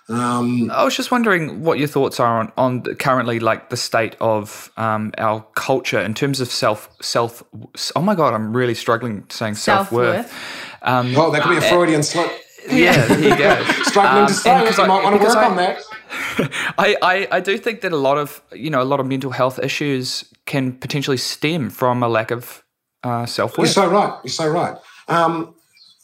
Um, I was just wondering what your thoughts are on, on currently like the state of um, our culture in terms of self self. Oh my god, I'm really struggling saying self worth. Self-worth. Um, oh, that could be a Freudian slip. Yeah, there you go. Struggling Um, to and say it. 'cause You I- might want to work I- on that. I, I, I do think that a lot of you know a lot of mental health issues can potentially stem from a lack of uh, self worth. You're so right. You're so right. Um,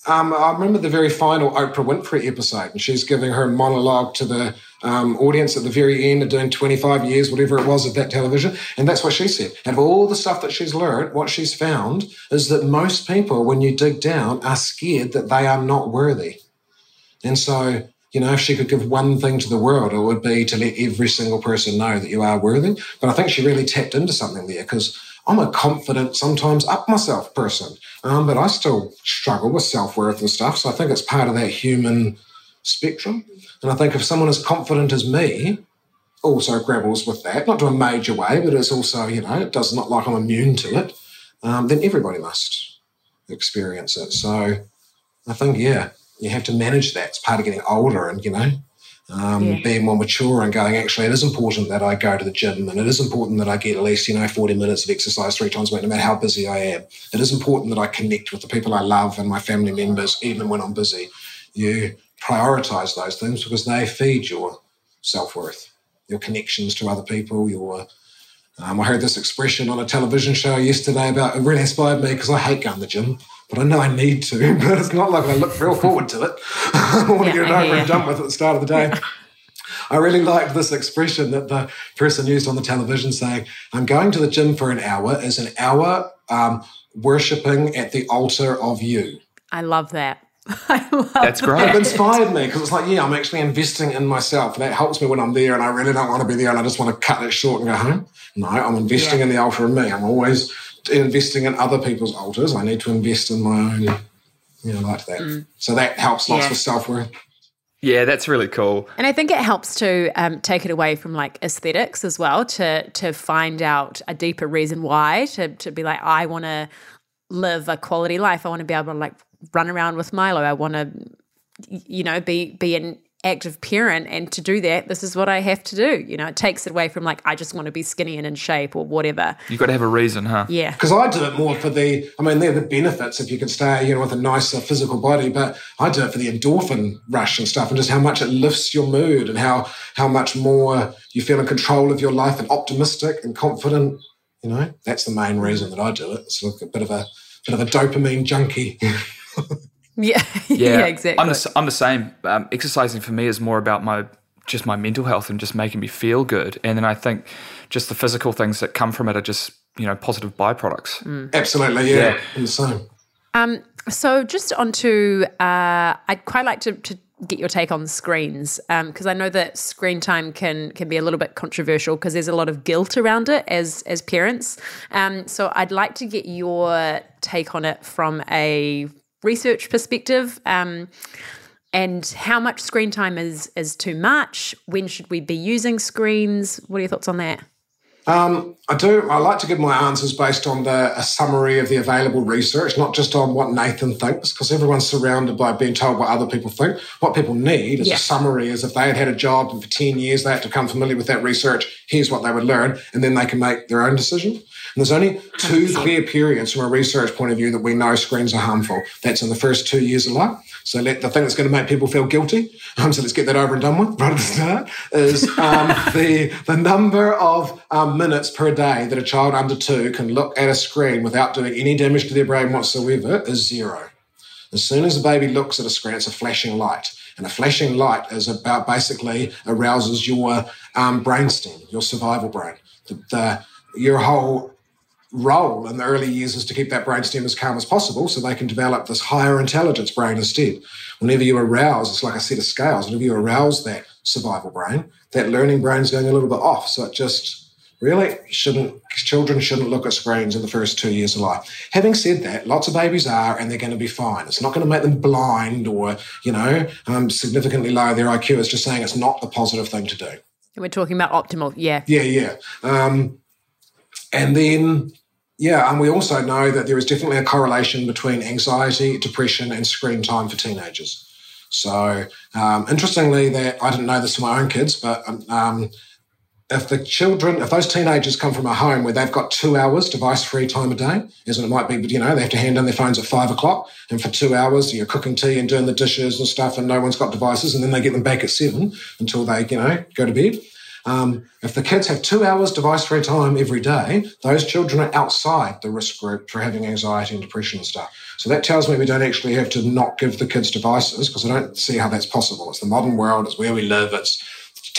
um, I remember the very final Oprah Winfrey episode, and she's giving her monologue to the um, audience at the very end of doing 25 years, whatever it was, of that television. And that's what she said. Out of all the stuff that she's learned, what she's found is that most people, when you dig down, are scared that they are not worthy. And so, you know, if she could give one thing to the world, it would be to let every single person know that you are worthy. But I think she really tapped into something there because I'm a confident, sometimes up myself person, um, but I still struggle with self worth and stuff. So I think it's part of that human spectrum. And I think if someone as confident as me also grapples with that, not to a major way, but it's also, you know, it does not like I'm immune to it, um, then everybody must experience it. So I think, yeah, you have to manage that. It's part of getting older and, you know, um, Yeah. being more mature and going, actually, it is important that I go to the gym and it is important that I get at least, you know, 40 minutes of exercise three times a week, no matter how busy I am. It is important that I connect with the people I love and my family members, even when I'm busy. You prioritize those things because they feed your self worth, your connections to other people, your um, I heard this expression on a television show yesterday about it really inspired me because I hate going to the gym, but I know I need to. But it's not like I look real forward to it. I want to get it over and done with at the start of the day. I really liked this expression that the person used on the television saying, I'm going to the gym for an hour is an hour um, worshipping at the altar of you. I love that. I love That's great. It inspired me because it's like, yeah, I'm actually investing in myself. And that helps me when I'm there and I really don't want to be there and I just want to cut it short and go home. No, I'm investing Yeah. in the altar of me. I'm always investing in other people's altars. I need to invest in my own you know, like that. So that helps lots Yeah. with self worth. Yeah, that's really cool. And I think it helps to um, take it away from like aesthetics as well to to find out a deeper reason why to to be like I want to live a quality life. I want to be able to like run around with Milo. I want to you know be be an active parent and to do that this is what I have to do. You know, it takes it away from like I just want to be skinny and in shape or whatever. You've got to have a reason, huh? Yeah. Because I do it more for the, I mean, they're the benefits if you can stay, you know, with a nicer physical body, but I do it for the endorphin rush and stuff and just how much it lifts your mood and how, how much more you feel in control of your life and optimistic and confident. You know, that's the main reason that I do it. It's like a bit of a, bit of a dopamine junkie. Yeah. yeah, exactly. I'm the, s- I'm the same. Um, exercising for me is more about my just my mental health and just making me feel good. And then I think just the physical things that come from it are just you know positive byproducts. Mm. Absolutely, yeah. Yeah. I'm the same. Um, so just onto, uh, I'd quite like to, to get your take on screens because I know that screen time can can be a little bit controversial because there's a lot of guilt around it as as parents. Um, so I'd like to get your take on it from a research perspective. Um, and how much screen time is is too much? When should we be using screens? What are your thoughts on that? Um, I do. I like to give my answers based on the a summary of the available research, not just on what Nathan thinks, because everyone's surrounded by being told what other people think. What people need is Yeah. a summary. Is if they had had a job and for ten years they had to become familiar with that research. Here's what they would learn, and then they can make their own decision. And there's only two clear periods from a research point of view that we know screens are harmful. That's in the first two years of life. So let, the thing that's going to make people feel guilty, um, so let's get that over and done with right at the start, is um, the, the number of um, minutes per day that a child under two can look at a screen without doing any damage to their brain whatsoever is zero. As soon as a baby looks at a screen, it's a flashing light. And a flashing light is about basically arouses your um, brainstem, your survival brain. The, the, your whole role in the early years is to keep that brainstem as calm as possible so they can develop this higher intelligence brain instead. Whenever you arouse, it's like a set of scales. Whenever you arouse that survival brain, that learning brain is going a little bit off. So it just really shouldn't, children shouldn't look at screens in the first two years of life. Having said that, lots of babies are and they're going to be fine. It's not going to make them blind or, you know, um, significantly lower their IQ. It's just saying it's not the positive thing to do. We're talking about optimal. Yeah. Yeah, yeah. Um, and then, yeah, and we also know that there is definitely a correlation between anxiety, depression, and screen time for teenagers. So, um, interestingly, that I didn't know this for my own kids, but um, if the children, if those teenagers come from a home where they've got two hours device free time a day, as it might be, but you know, they have to hand in their phones at five o'clock, and for two hours you're cooking tea and doing the dishes and stuff, and no one's got devices, and then they get them back at seven until they, you know, go to bed. Um, if the kids have two hours device free time every day, those children are outside the risk group for having anxiety and depression and stuff. So that tells me we don't actually have to not give the kids devices because I don't see how that's possible. It's the modern world, it's where we live, it's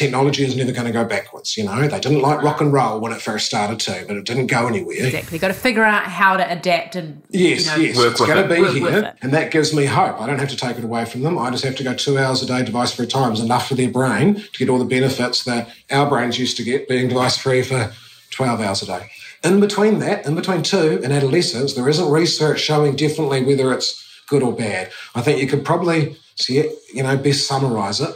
technology is never going to go backwards. You know, they didn't like rock and roll when it first started to, but it didn't go anywhere. Exactly. Got to figure out how to adapt and Yes, you know, yes. Work it's with going it. to be Work here, and that gives me hope. I don't have to take it away from them. I just have to go two hours a day device free time is enough for their brain to get all the benefits that our brains used to get being device free for 12 hours a day. In between that, in between two and adolescence, there isn't research showing definitely whether it's good or bad. I think you could probably see it, you know, best summarize it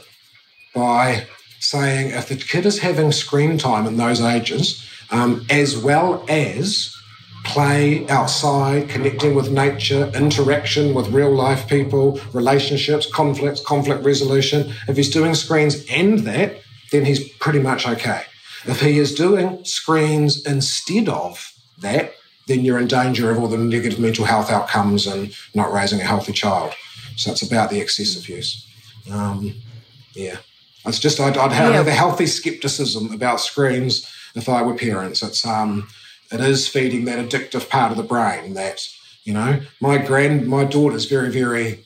by saying if the kid is having screen time in those ages, um, as well as play outside, connecting with nature, interaction with real life people, relationships, conflicts, conflict resolution, if he's doing screens and that, then he's pretty much okay. If he is doing screens instead of that, then you're in danger of all the negative mental health outcomes and not raising a healthy child. So it's about the excessive use. Um, yeah. It's just I'd, I'd have, Yeah. have a healthy skepticism about screens if I were parents. It's um, it is feeding that addictive part of the brain that you know. My grand, my daughter's very, very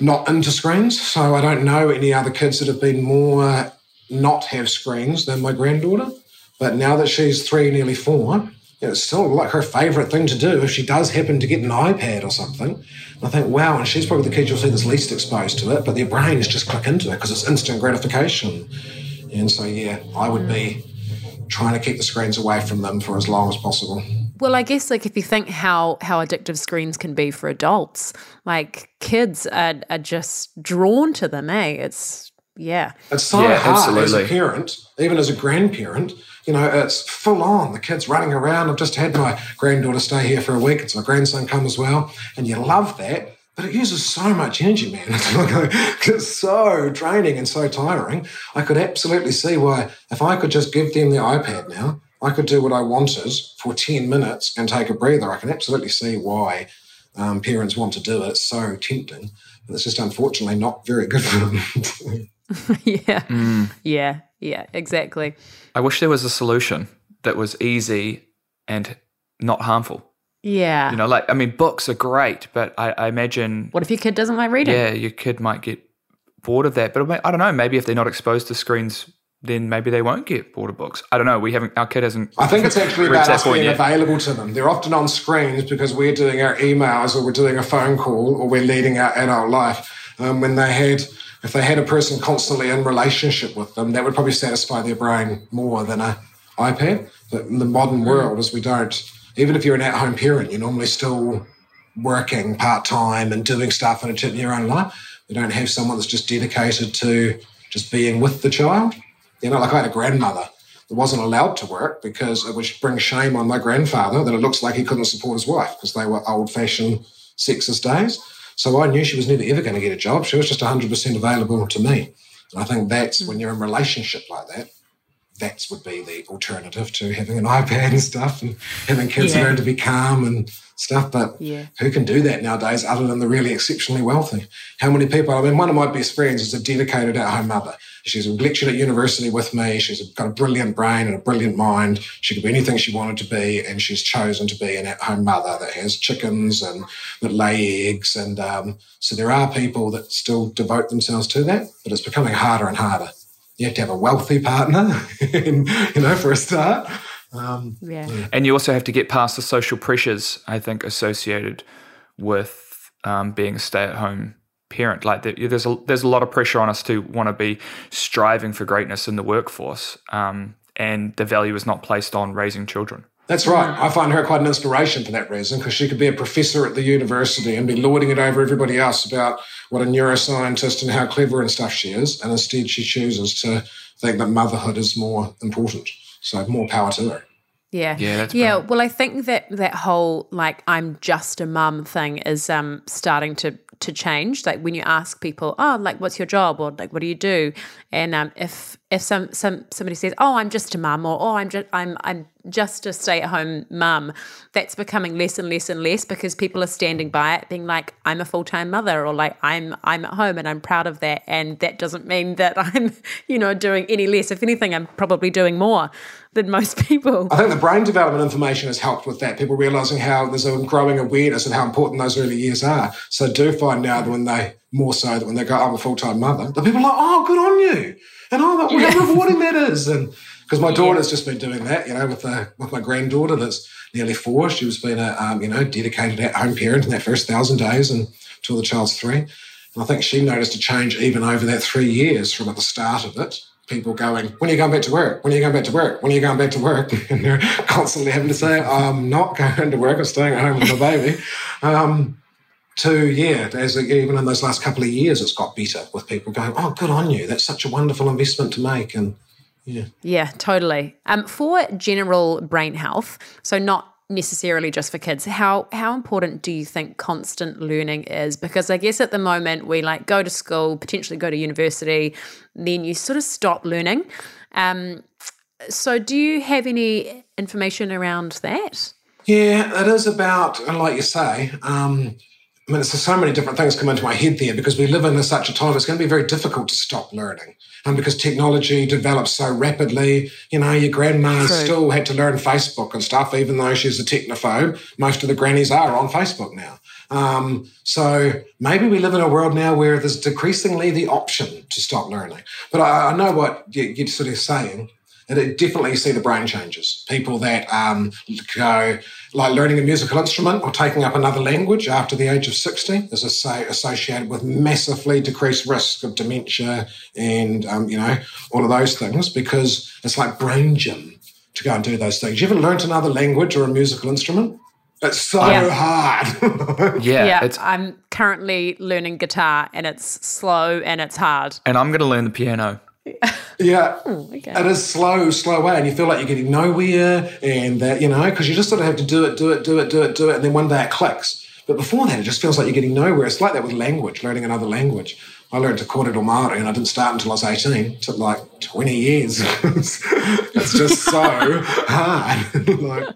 not into screens, so I don't know any other kids that have been more not have screens than my granddaughter. But now that she's three, nearly four, it's still like her favourite thing to do if she does happen to get an iPad or something. And I think, wow, and she's probably the kid you'll see that's least exposed to it, but their brains just click into it because it's instant gratification. And so, yeah, I would be trying to keep the screens away from them for as long as possible. Well, I guess like if you think how how addictive screens can be for adults, like kids are, are just drawn to them, eh? It's yeah. It's so Yeah, hard as a parent, even as a grandparent. You know, it's full on. The kids running around. I've just had my granddaughter stay here for a week. It's my grandson come as well. And you love that. But it uses so much energy, man. It's, like, it's so draining and so tiring. I could absolutely see why, if I could just give them the iPad now, I could do what I wanted for 10 minutes and take a breather. I can absolutely see why um, parents want to do it. It's so tempting. But it's just unfortunately not very good for them. yeah. Yeah. Yeah, exactly. I wish there was a solution that was easy and not harmful. Yeah. You know, like I mean, books are great, but I, I imagine, what if your kid doesn't like reading? yeah, your kid might get bored of that. But I I don't know. Maybe if they're not exposed to screens, then maybe they won't get bored of books. I don't know. We haven't. Our kid hasn't. I think it's actually about that us being yet. available to them. They're often on screens because we're doing our emails or we're doing a phone call or we're leading our adult life. Um, when they had, if they had a person constantly in relationship with them, that would probably satisfy their brain more than a iPad. But in the modern hmm. world, as we don't, even if you're an at-home parent, you're normally still working part time and doing stuff in, your own life. We don't have someone that's just dedicated to just being with the child. You know, like I had a grandmother that wasn't allowed to work because it would bring shame on my grandfather that it looks like he couldn't support his wife because they were old fashioned sexist days. So I knew she was never ever going to get a job. She was just 100% available to me. And I think that's hmm. when you're in a relationship like that, that would be the alternative to having an iPad and stuff and having kids Yeah. learn to be calm and stuff. But Yeah. who can do that nowadays other than the really exceptionally wealthy? How many people? I mean, one of my best friends is a dedicated at home mother. She's lectured at university with me. She's got a brilliant brain and a brilliant mind. She could be anything she wanted to be, and she's chosen to be an at home mother that has chickens and that lay eggs. And um, so there are people that still devote themselves to that, but it's becoming harder and harder. You have to have a wealthy partner, you know, for a start. Um, Yeah. And you also have to get past the social pressures, I think, associated with um, being a stay-at-home parent. Like there's a there's a lot of pressure on us to want to be striving for greatness in the workforce, um, and the value is not placed on raising children. That's right. I find her quite an inspiration for that reason because she could be a professor at the university and be lording it over everybody else about what a neuroscientist and how clever and stuff she is. And instead, she chooses to think that motherhood is more important. So, more power to her. Yeah. Yeah, that's yeah. Well, I think that that whole like I'm just a mum thing is um starting to to change. Like when you ask people, oh, like what's your job or like what do you do? And um if if some some somebody says, oh, I'm just a mum or oh, I'm just I'm I'm just a stay at home mum, that's becoming less and less and less because people are standing by it, being like, I'm a full time mother or like I'm I'm at home and I'm proud of that. And that doesn't mean that I'm you know doing any less. If anything, I'm probably doing more than most people. I think the brain development information has helped with that. People realizing how there's a growing awareness of how important those early years are. So, do find that when they, more so that when they go, I'm a full time mother, the people are like, oh, good on you. And oh, that, how rewarding that is. And because my daughter's just been doing that, you know, with the, with my granddaughter that's nearly four. She was being a, um, you know, dedicated at home parent in that first thousand days and until the child's three. And I think she noticed a change even over that three years from at the start of it. People going, when are you going back to work? When are you going back to work? When are you going back to work? And they're constantly having to say, I'm not going to work. I'm staying at home with my baby. Um, to, yeah, as even in those last couple of years, it's got better with people going, oh, good on you. That's such a wonderful investment to make. And yeah. Yeah, totally. Um, for general brain health, so not necessarily just for kids, how how important do you think constant learning is? Because I guess at the moment we like go to school, potentially go to university, then you sort of stop learning. Um, so do you have any information around that? Yeah, it is about, and like you say, um, I mean, it's so many different things come into my head there because we live in such a time. It's going to be very difficult to stop learning, and because technology develops so rapidly, you know, your grandma True. still had to learn Facebook and stuff, even though she's a technophobe. Most of the grannies are on Facebook now. Um, so maybe we live in a world now where there's decreasingly the option to stop learning. But I, I know what you- you're sort of saying. And it definitely see the brain changes. People that um, go like learning a musical instrument or taking up another language after the age of 60 is associated with massively decreased risk of dementia and, um, you know, all of those things because it's like brain gym. to go and do those things. You ever learnt another language or a musical instrument? It's so Yeah. hard. Yeah, yeah, it's I'm currently learning guitar and it's slow and it's hard. and I'm going to learn the piano. yeah. Hmm, okay. It is slow, slow way, and you feel like you're getting nowhere, and that, you know, because you just sort of have to do it, do it, do it, do it, do it, and then one day it clicks. But before that, it just feels like you're getting nowhere. It's like that with language, learning another language. I learned to Kōrero Māori, and I didn't start until I was 18. It took like 20 years. it's just so hard. like,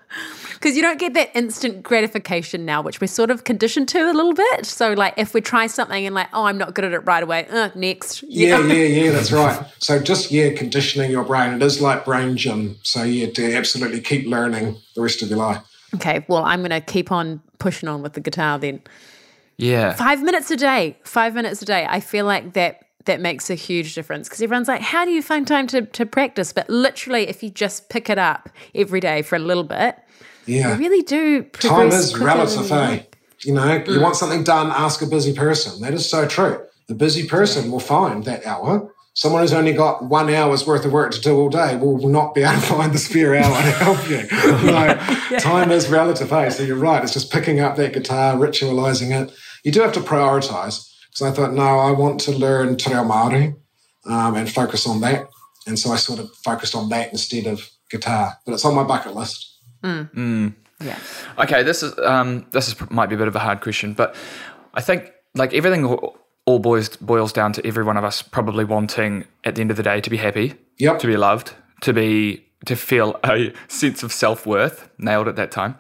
Because you don't get that instant gratification now, which we're sort of conditioned to a little bit. So, like, if we try something and, like, oh, I'm not good at it right away, uh, next. you Yeah, know? yeah, yeah, that's right. So just yeah, conditioning your brain. It is like brain gym. So yeah, to absolutely keep learning the rest of your life. Okay, well, I'm going to keep on pushing on with the guitar then. Yeah. Five minutes a day, five minutes a day. I feel like that that makes a huge difference because everyone's like, how do you find time to, to practice? But literally, if you just pick it up every day for a little bit, Yeah. you really do Time is relative, than you eh? You know, Mm. you want something done, ask a busy person. That is so true. The busy person will find that hour. Someone who's only got one hour's worth of work to do all day will not be able to find the spare hour to help you. No, time is relative, eh? So you're right. It's just picking up that guitar, ritualizing it. You do have to prioritize. Because I thought, no, I want to learn Te Reo Māori um, and focus on that. And so I sort of focused on that instead of guitar. But it's on my bucket list. Yeah. Okay, this is um, this is might be a bit of a hard question, but I think like everything all all boils boils down to every one of us probably wanting at the end of the day to be happy, Yep. to be loved, to be to feel a sense of self worth. Nailed at that time.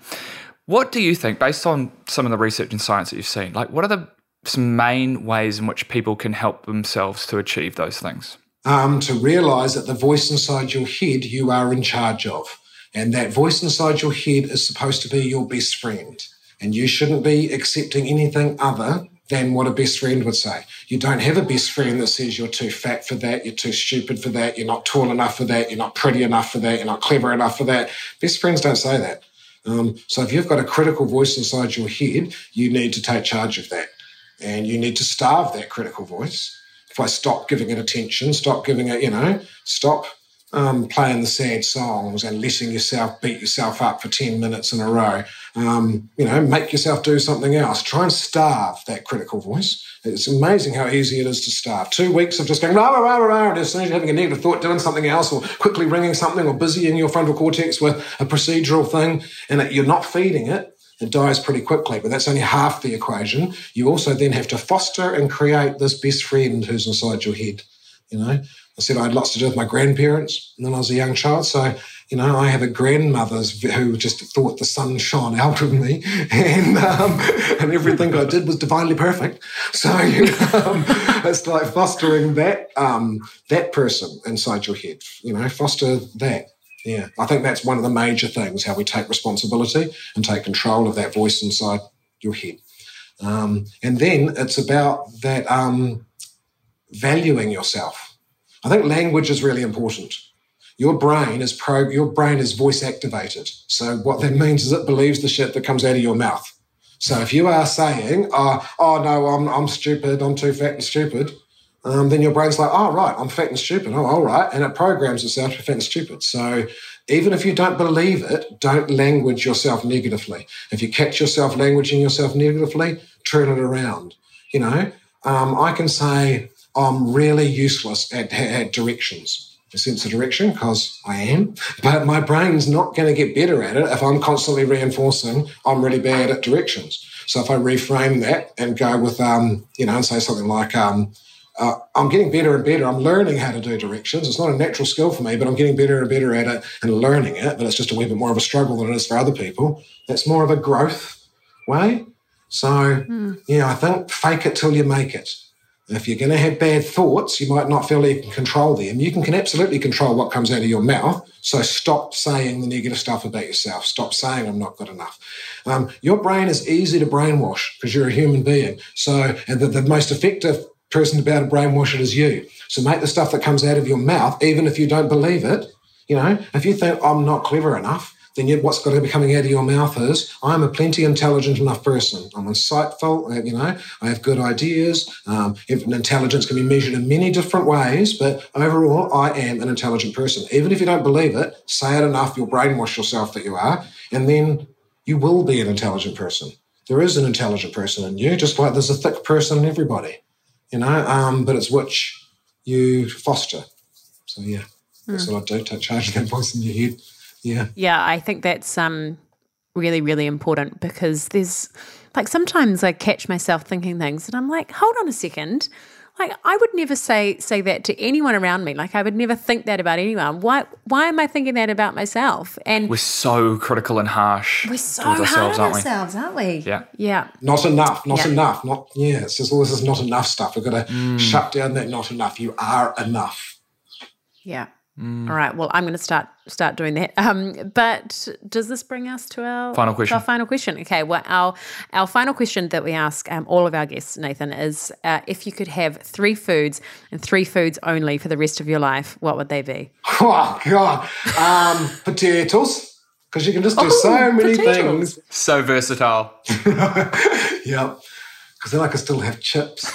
What do you think, based on some of the research and science that you've seen, like what are the some main ways in which people can help themselves to achieve those things? um, to realize that the voice inside your head you are in charge of. And that voice inside your head is supposed to be your best friend. And you shouldn't be accepting anything other than what a best friend would say. You don't have a best friend that says you're too fat for that, you're too stupid for that, you're not tall enough for that, you're not pretty enough for that, you're not clever enough for that. Best friends don't say that. Um, so if you've got a critical voice inside your head, you need to take charge of that. And you need to starve that critical voice if I stop giving it attention, stop giving it, you know, stop um, playing the sad songs and letting yourself beat yourself up for 10 minutes in a row. Um, you know, make yourself do something else. Try and starve that critical voice. It's amazing how easy it is to starve. Two weeks of just going rah, rah, rah, rah, and as soon as you're having a negative thought, doing something else or quickly ringing something or busying your frontal cortex with a procedural thing and that you're not feeding it, it dies pretty quickly, but that's only half the equation. You also then have to foster and create this best friend who's inside your head. You know, I said I had lots to do with my grandparents when I was a young child. So, you know, I have a grandmother who just thought the sun shone out of me and, um, and everything I did was divinely perfect. So, you know, um, it's like fostering that, um, that person inside your head, you know, foster that. Yeah, I think that's one of the major things how we take responsibility and take control of that voice inside your head. Um, and then it's about that um, valuing yourself. I think language is really important. Your brain is pro. Your brain is voice activated. So what that means is it believes the shit that comes out of your mouth. So if you are saying, "Oh, oh no, I'm I'm stupid. I'm too fat and stupid," um, then your brain's like, "Oh right, I'm fat and stupid. Oh, all right," and it programs itself to fat and stupid. So even if you don't believe it, don't language yourself negatively. If you catch yourself languaging yourself negatively, turn it around. You know, um, I can say I'm really useless at, at directions. A sense of direction because I am, but my brain's not going to get better at it if I'm constantly reinforcing I'm really bad at directions. So if I reframe that and go with, um, you know, and say something like, um, uh, I'm getting better and better. I'm learning how to do directions. It's not a natural skill for me, but I'm getting better and better at it and learning it. But it's just a wee bit more of a struggle than it is for other people. That's more of a growth way. So, yeah, I think fake it till you make it. If you're going to have bad thoughts, you might not feel like you can control them. You can, can absolutely control what comes out of your mouth. So stop saying the negative stuff about yourself. Stop saying I'm not good enough. Um, your brain is easy to brainwash because you're a human being. So, and the, the most effective person able to brainwash it is you. So make the stuff that comes out of your mouth, even if you don't believe it. You know, if you think I'm not clever enough, then you, what's got to be coming out of your mouth is, I'm a plenty intelligent enough person. I'm insightful, uh, you know, I have good ideas. Um, intelligence can be measured in many different ways, but overall, I am an intelligent person. Even if you don't believe it, say it enough, you'll brainwash yourself that you are, and then you will be an intelligent person. There is an intelligent person in you, just like there's a thick person in everybody, you know, um, but it's which you foster. So, yeah, that's mm. what I do, take charge of that voice in your head. Yeah. Yeah, I think that's um, really, really important because there's like sometimes I catch myself thinking things and I'm like, hold on a second. Like I would never say say that to anyone around me. Like I would never think that about anyone. Why why am I thinking that about myself? And we're so critical and harsh. We're so hard ourselves, on ourselves, aren't we? Yeah. Yeah. Not enough. Not yeah. enough. Not yeah. It's just all this is not enough stuff. We've got to mm. shut down that not enough. You are enough. Yeah. Mm. All right. Well, I'm going to start start doing that. Um, but does this bring us to our final question? Our final question. Okay. Well, our our final question that we ask um, all of our guests, Nathan, is uh, if you could have three foods and three foods only for the rest of your life, what would they be? Oh God, um, potatoes. Because you can just do oh, so many potatoes. things. So versatile. yep. Because then I can still have chips.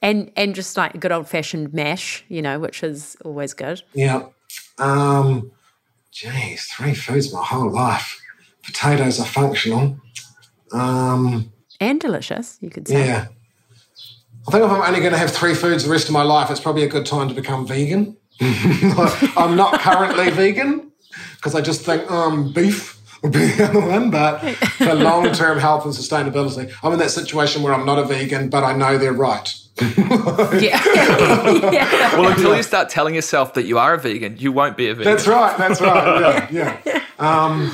And and just like good old fashioned mash, you know, which is always good. Yeah. Um, geez, three foods my whole life. Potatoes are functional. Um, and delicious, you could say. Yeah. I think if I'm only going to have three foods the rest of my life, it's probably a good time to become vegan. I'm not currently vegan because I just think um, beef would be the other one. But for long term health and sustainability, I'm in that situation where I'm not a vegan, but I know they're right. yeah. yeah. Well, until you start telling yourself that you are a vegan, you won't be a vegan. That's right. That's right. Yeah. Yeah. Um,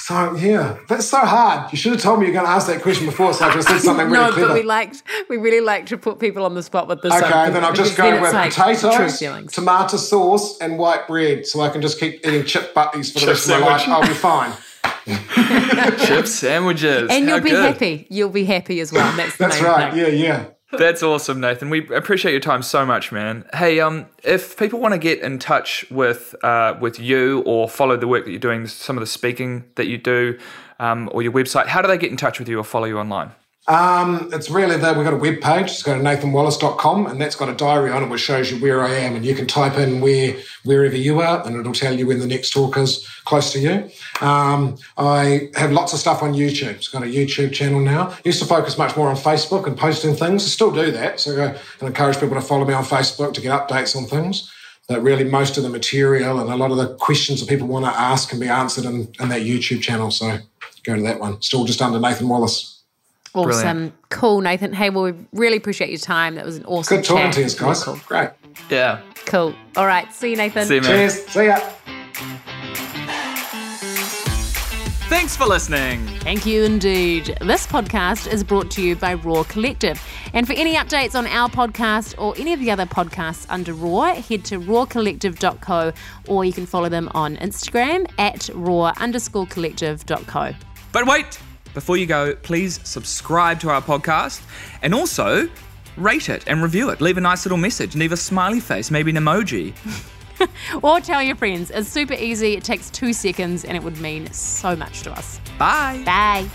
so yeah, that's so hard. You should have told me you're going to ask that question before, so I just said something really no, clever. but we liked we really like to put people on the spot with this. Okay, then I'll just go with like potatoes, tomato sauce, and white bread, so I can just keep eating chip butties for the rest sandwich. of my life. I'll be fine. chip sandwiches, and you'll be good. happy. You'll be happy as well. That's that's right. Thing. Yeah, yeah. That's awesome, Nathan. We appreciate your time so much, man. Hey, um, if people want to get in touch with uh, with you or follow the work that you're doing, some of the speaking that you do, um, or your website, how do they get in touch with you or follow you online? Um, it's really that we've got a web page. Just go to nathanwallis.com and that's got a diary on it which shows you where I am. And you can type in where wherever you are and it'll tell you when the next talk is close to you. Um, I have lots of stuff on YouTube. It's got a YouTube channel now. Used to focus much more on Facebook and posting things. I still do that. So I encourage people to follow me on Facebook to get updates on things. But really, most of the material and a lot of the questions that people want to ask can be answered in, in that YouTube channel. So go to that one. Still just under Nathan Wallis. Awesome. Brilliant. Cool, Nathan. Hey, well, we really appreciate your time. That was an awesome Good talking chat. to you guys. Cool. Great. Yeah. Cool. All right. See you, Nathan. See you, man. Cheers. See ya. Thanks for listening. Thank you indeed. This podcast is brought to you by Raw Collective. And for any updates on our podcast or any of the other podcasts under Raw, head to rawcollective.co or you can follow them on Instagram at raw underscore collective.co. But wait! Before you go, please subscribe to our podcast and also rate it and review it. Leave a nice little message, leave a smiley face, maybe an emoji. or tell your friends. It's super easy. It takes two seconds and it would mean so much to us. Bye. Bye.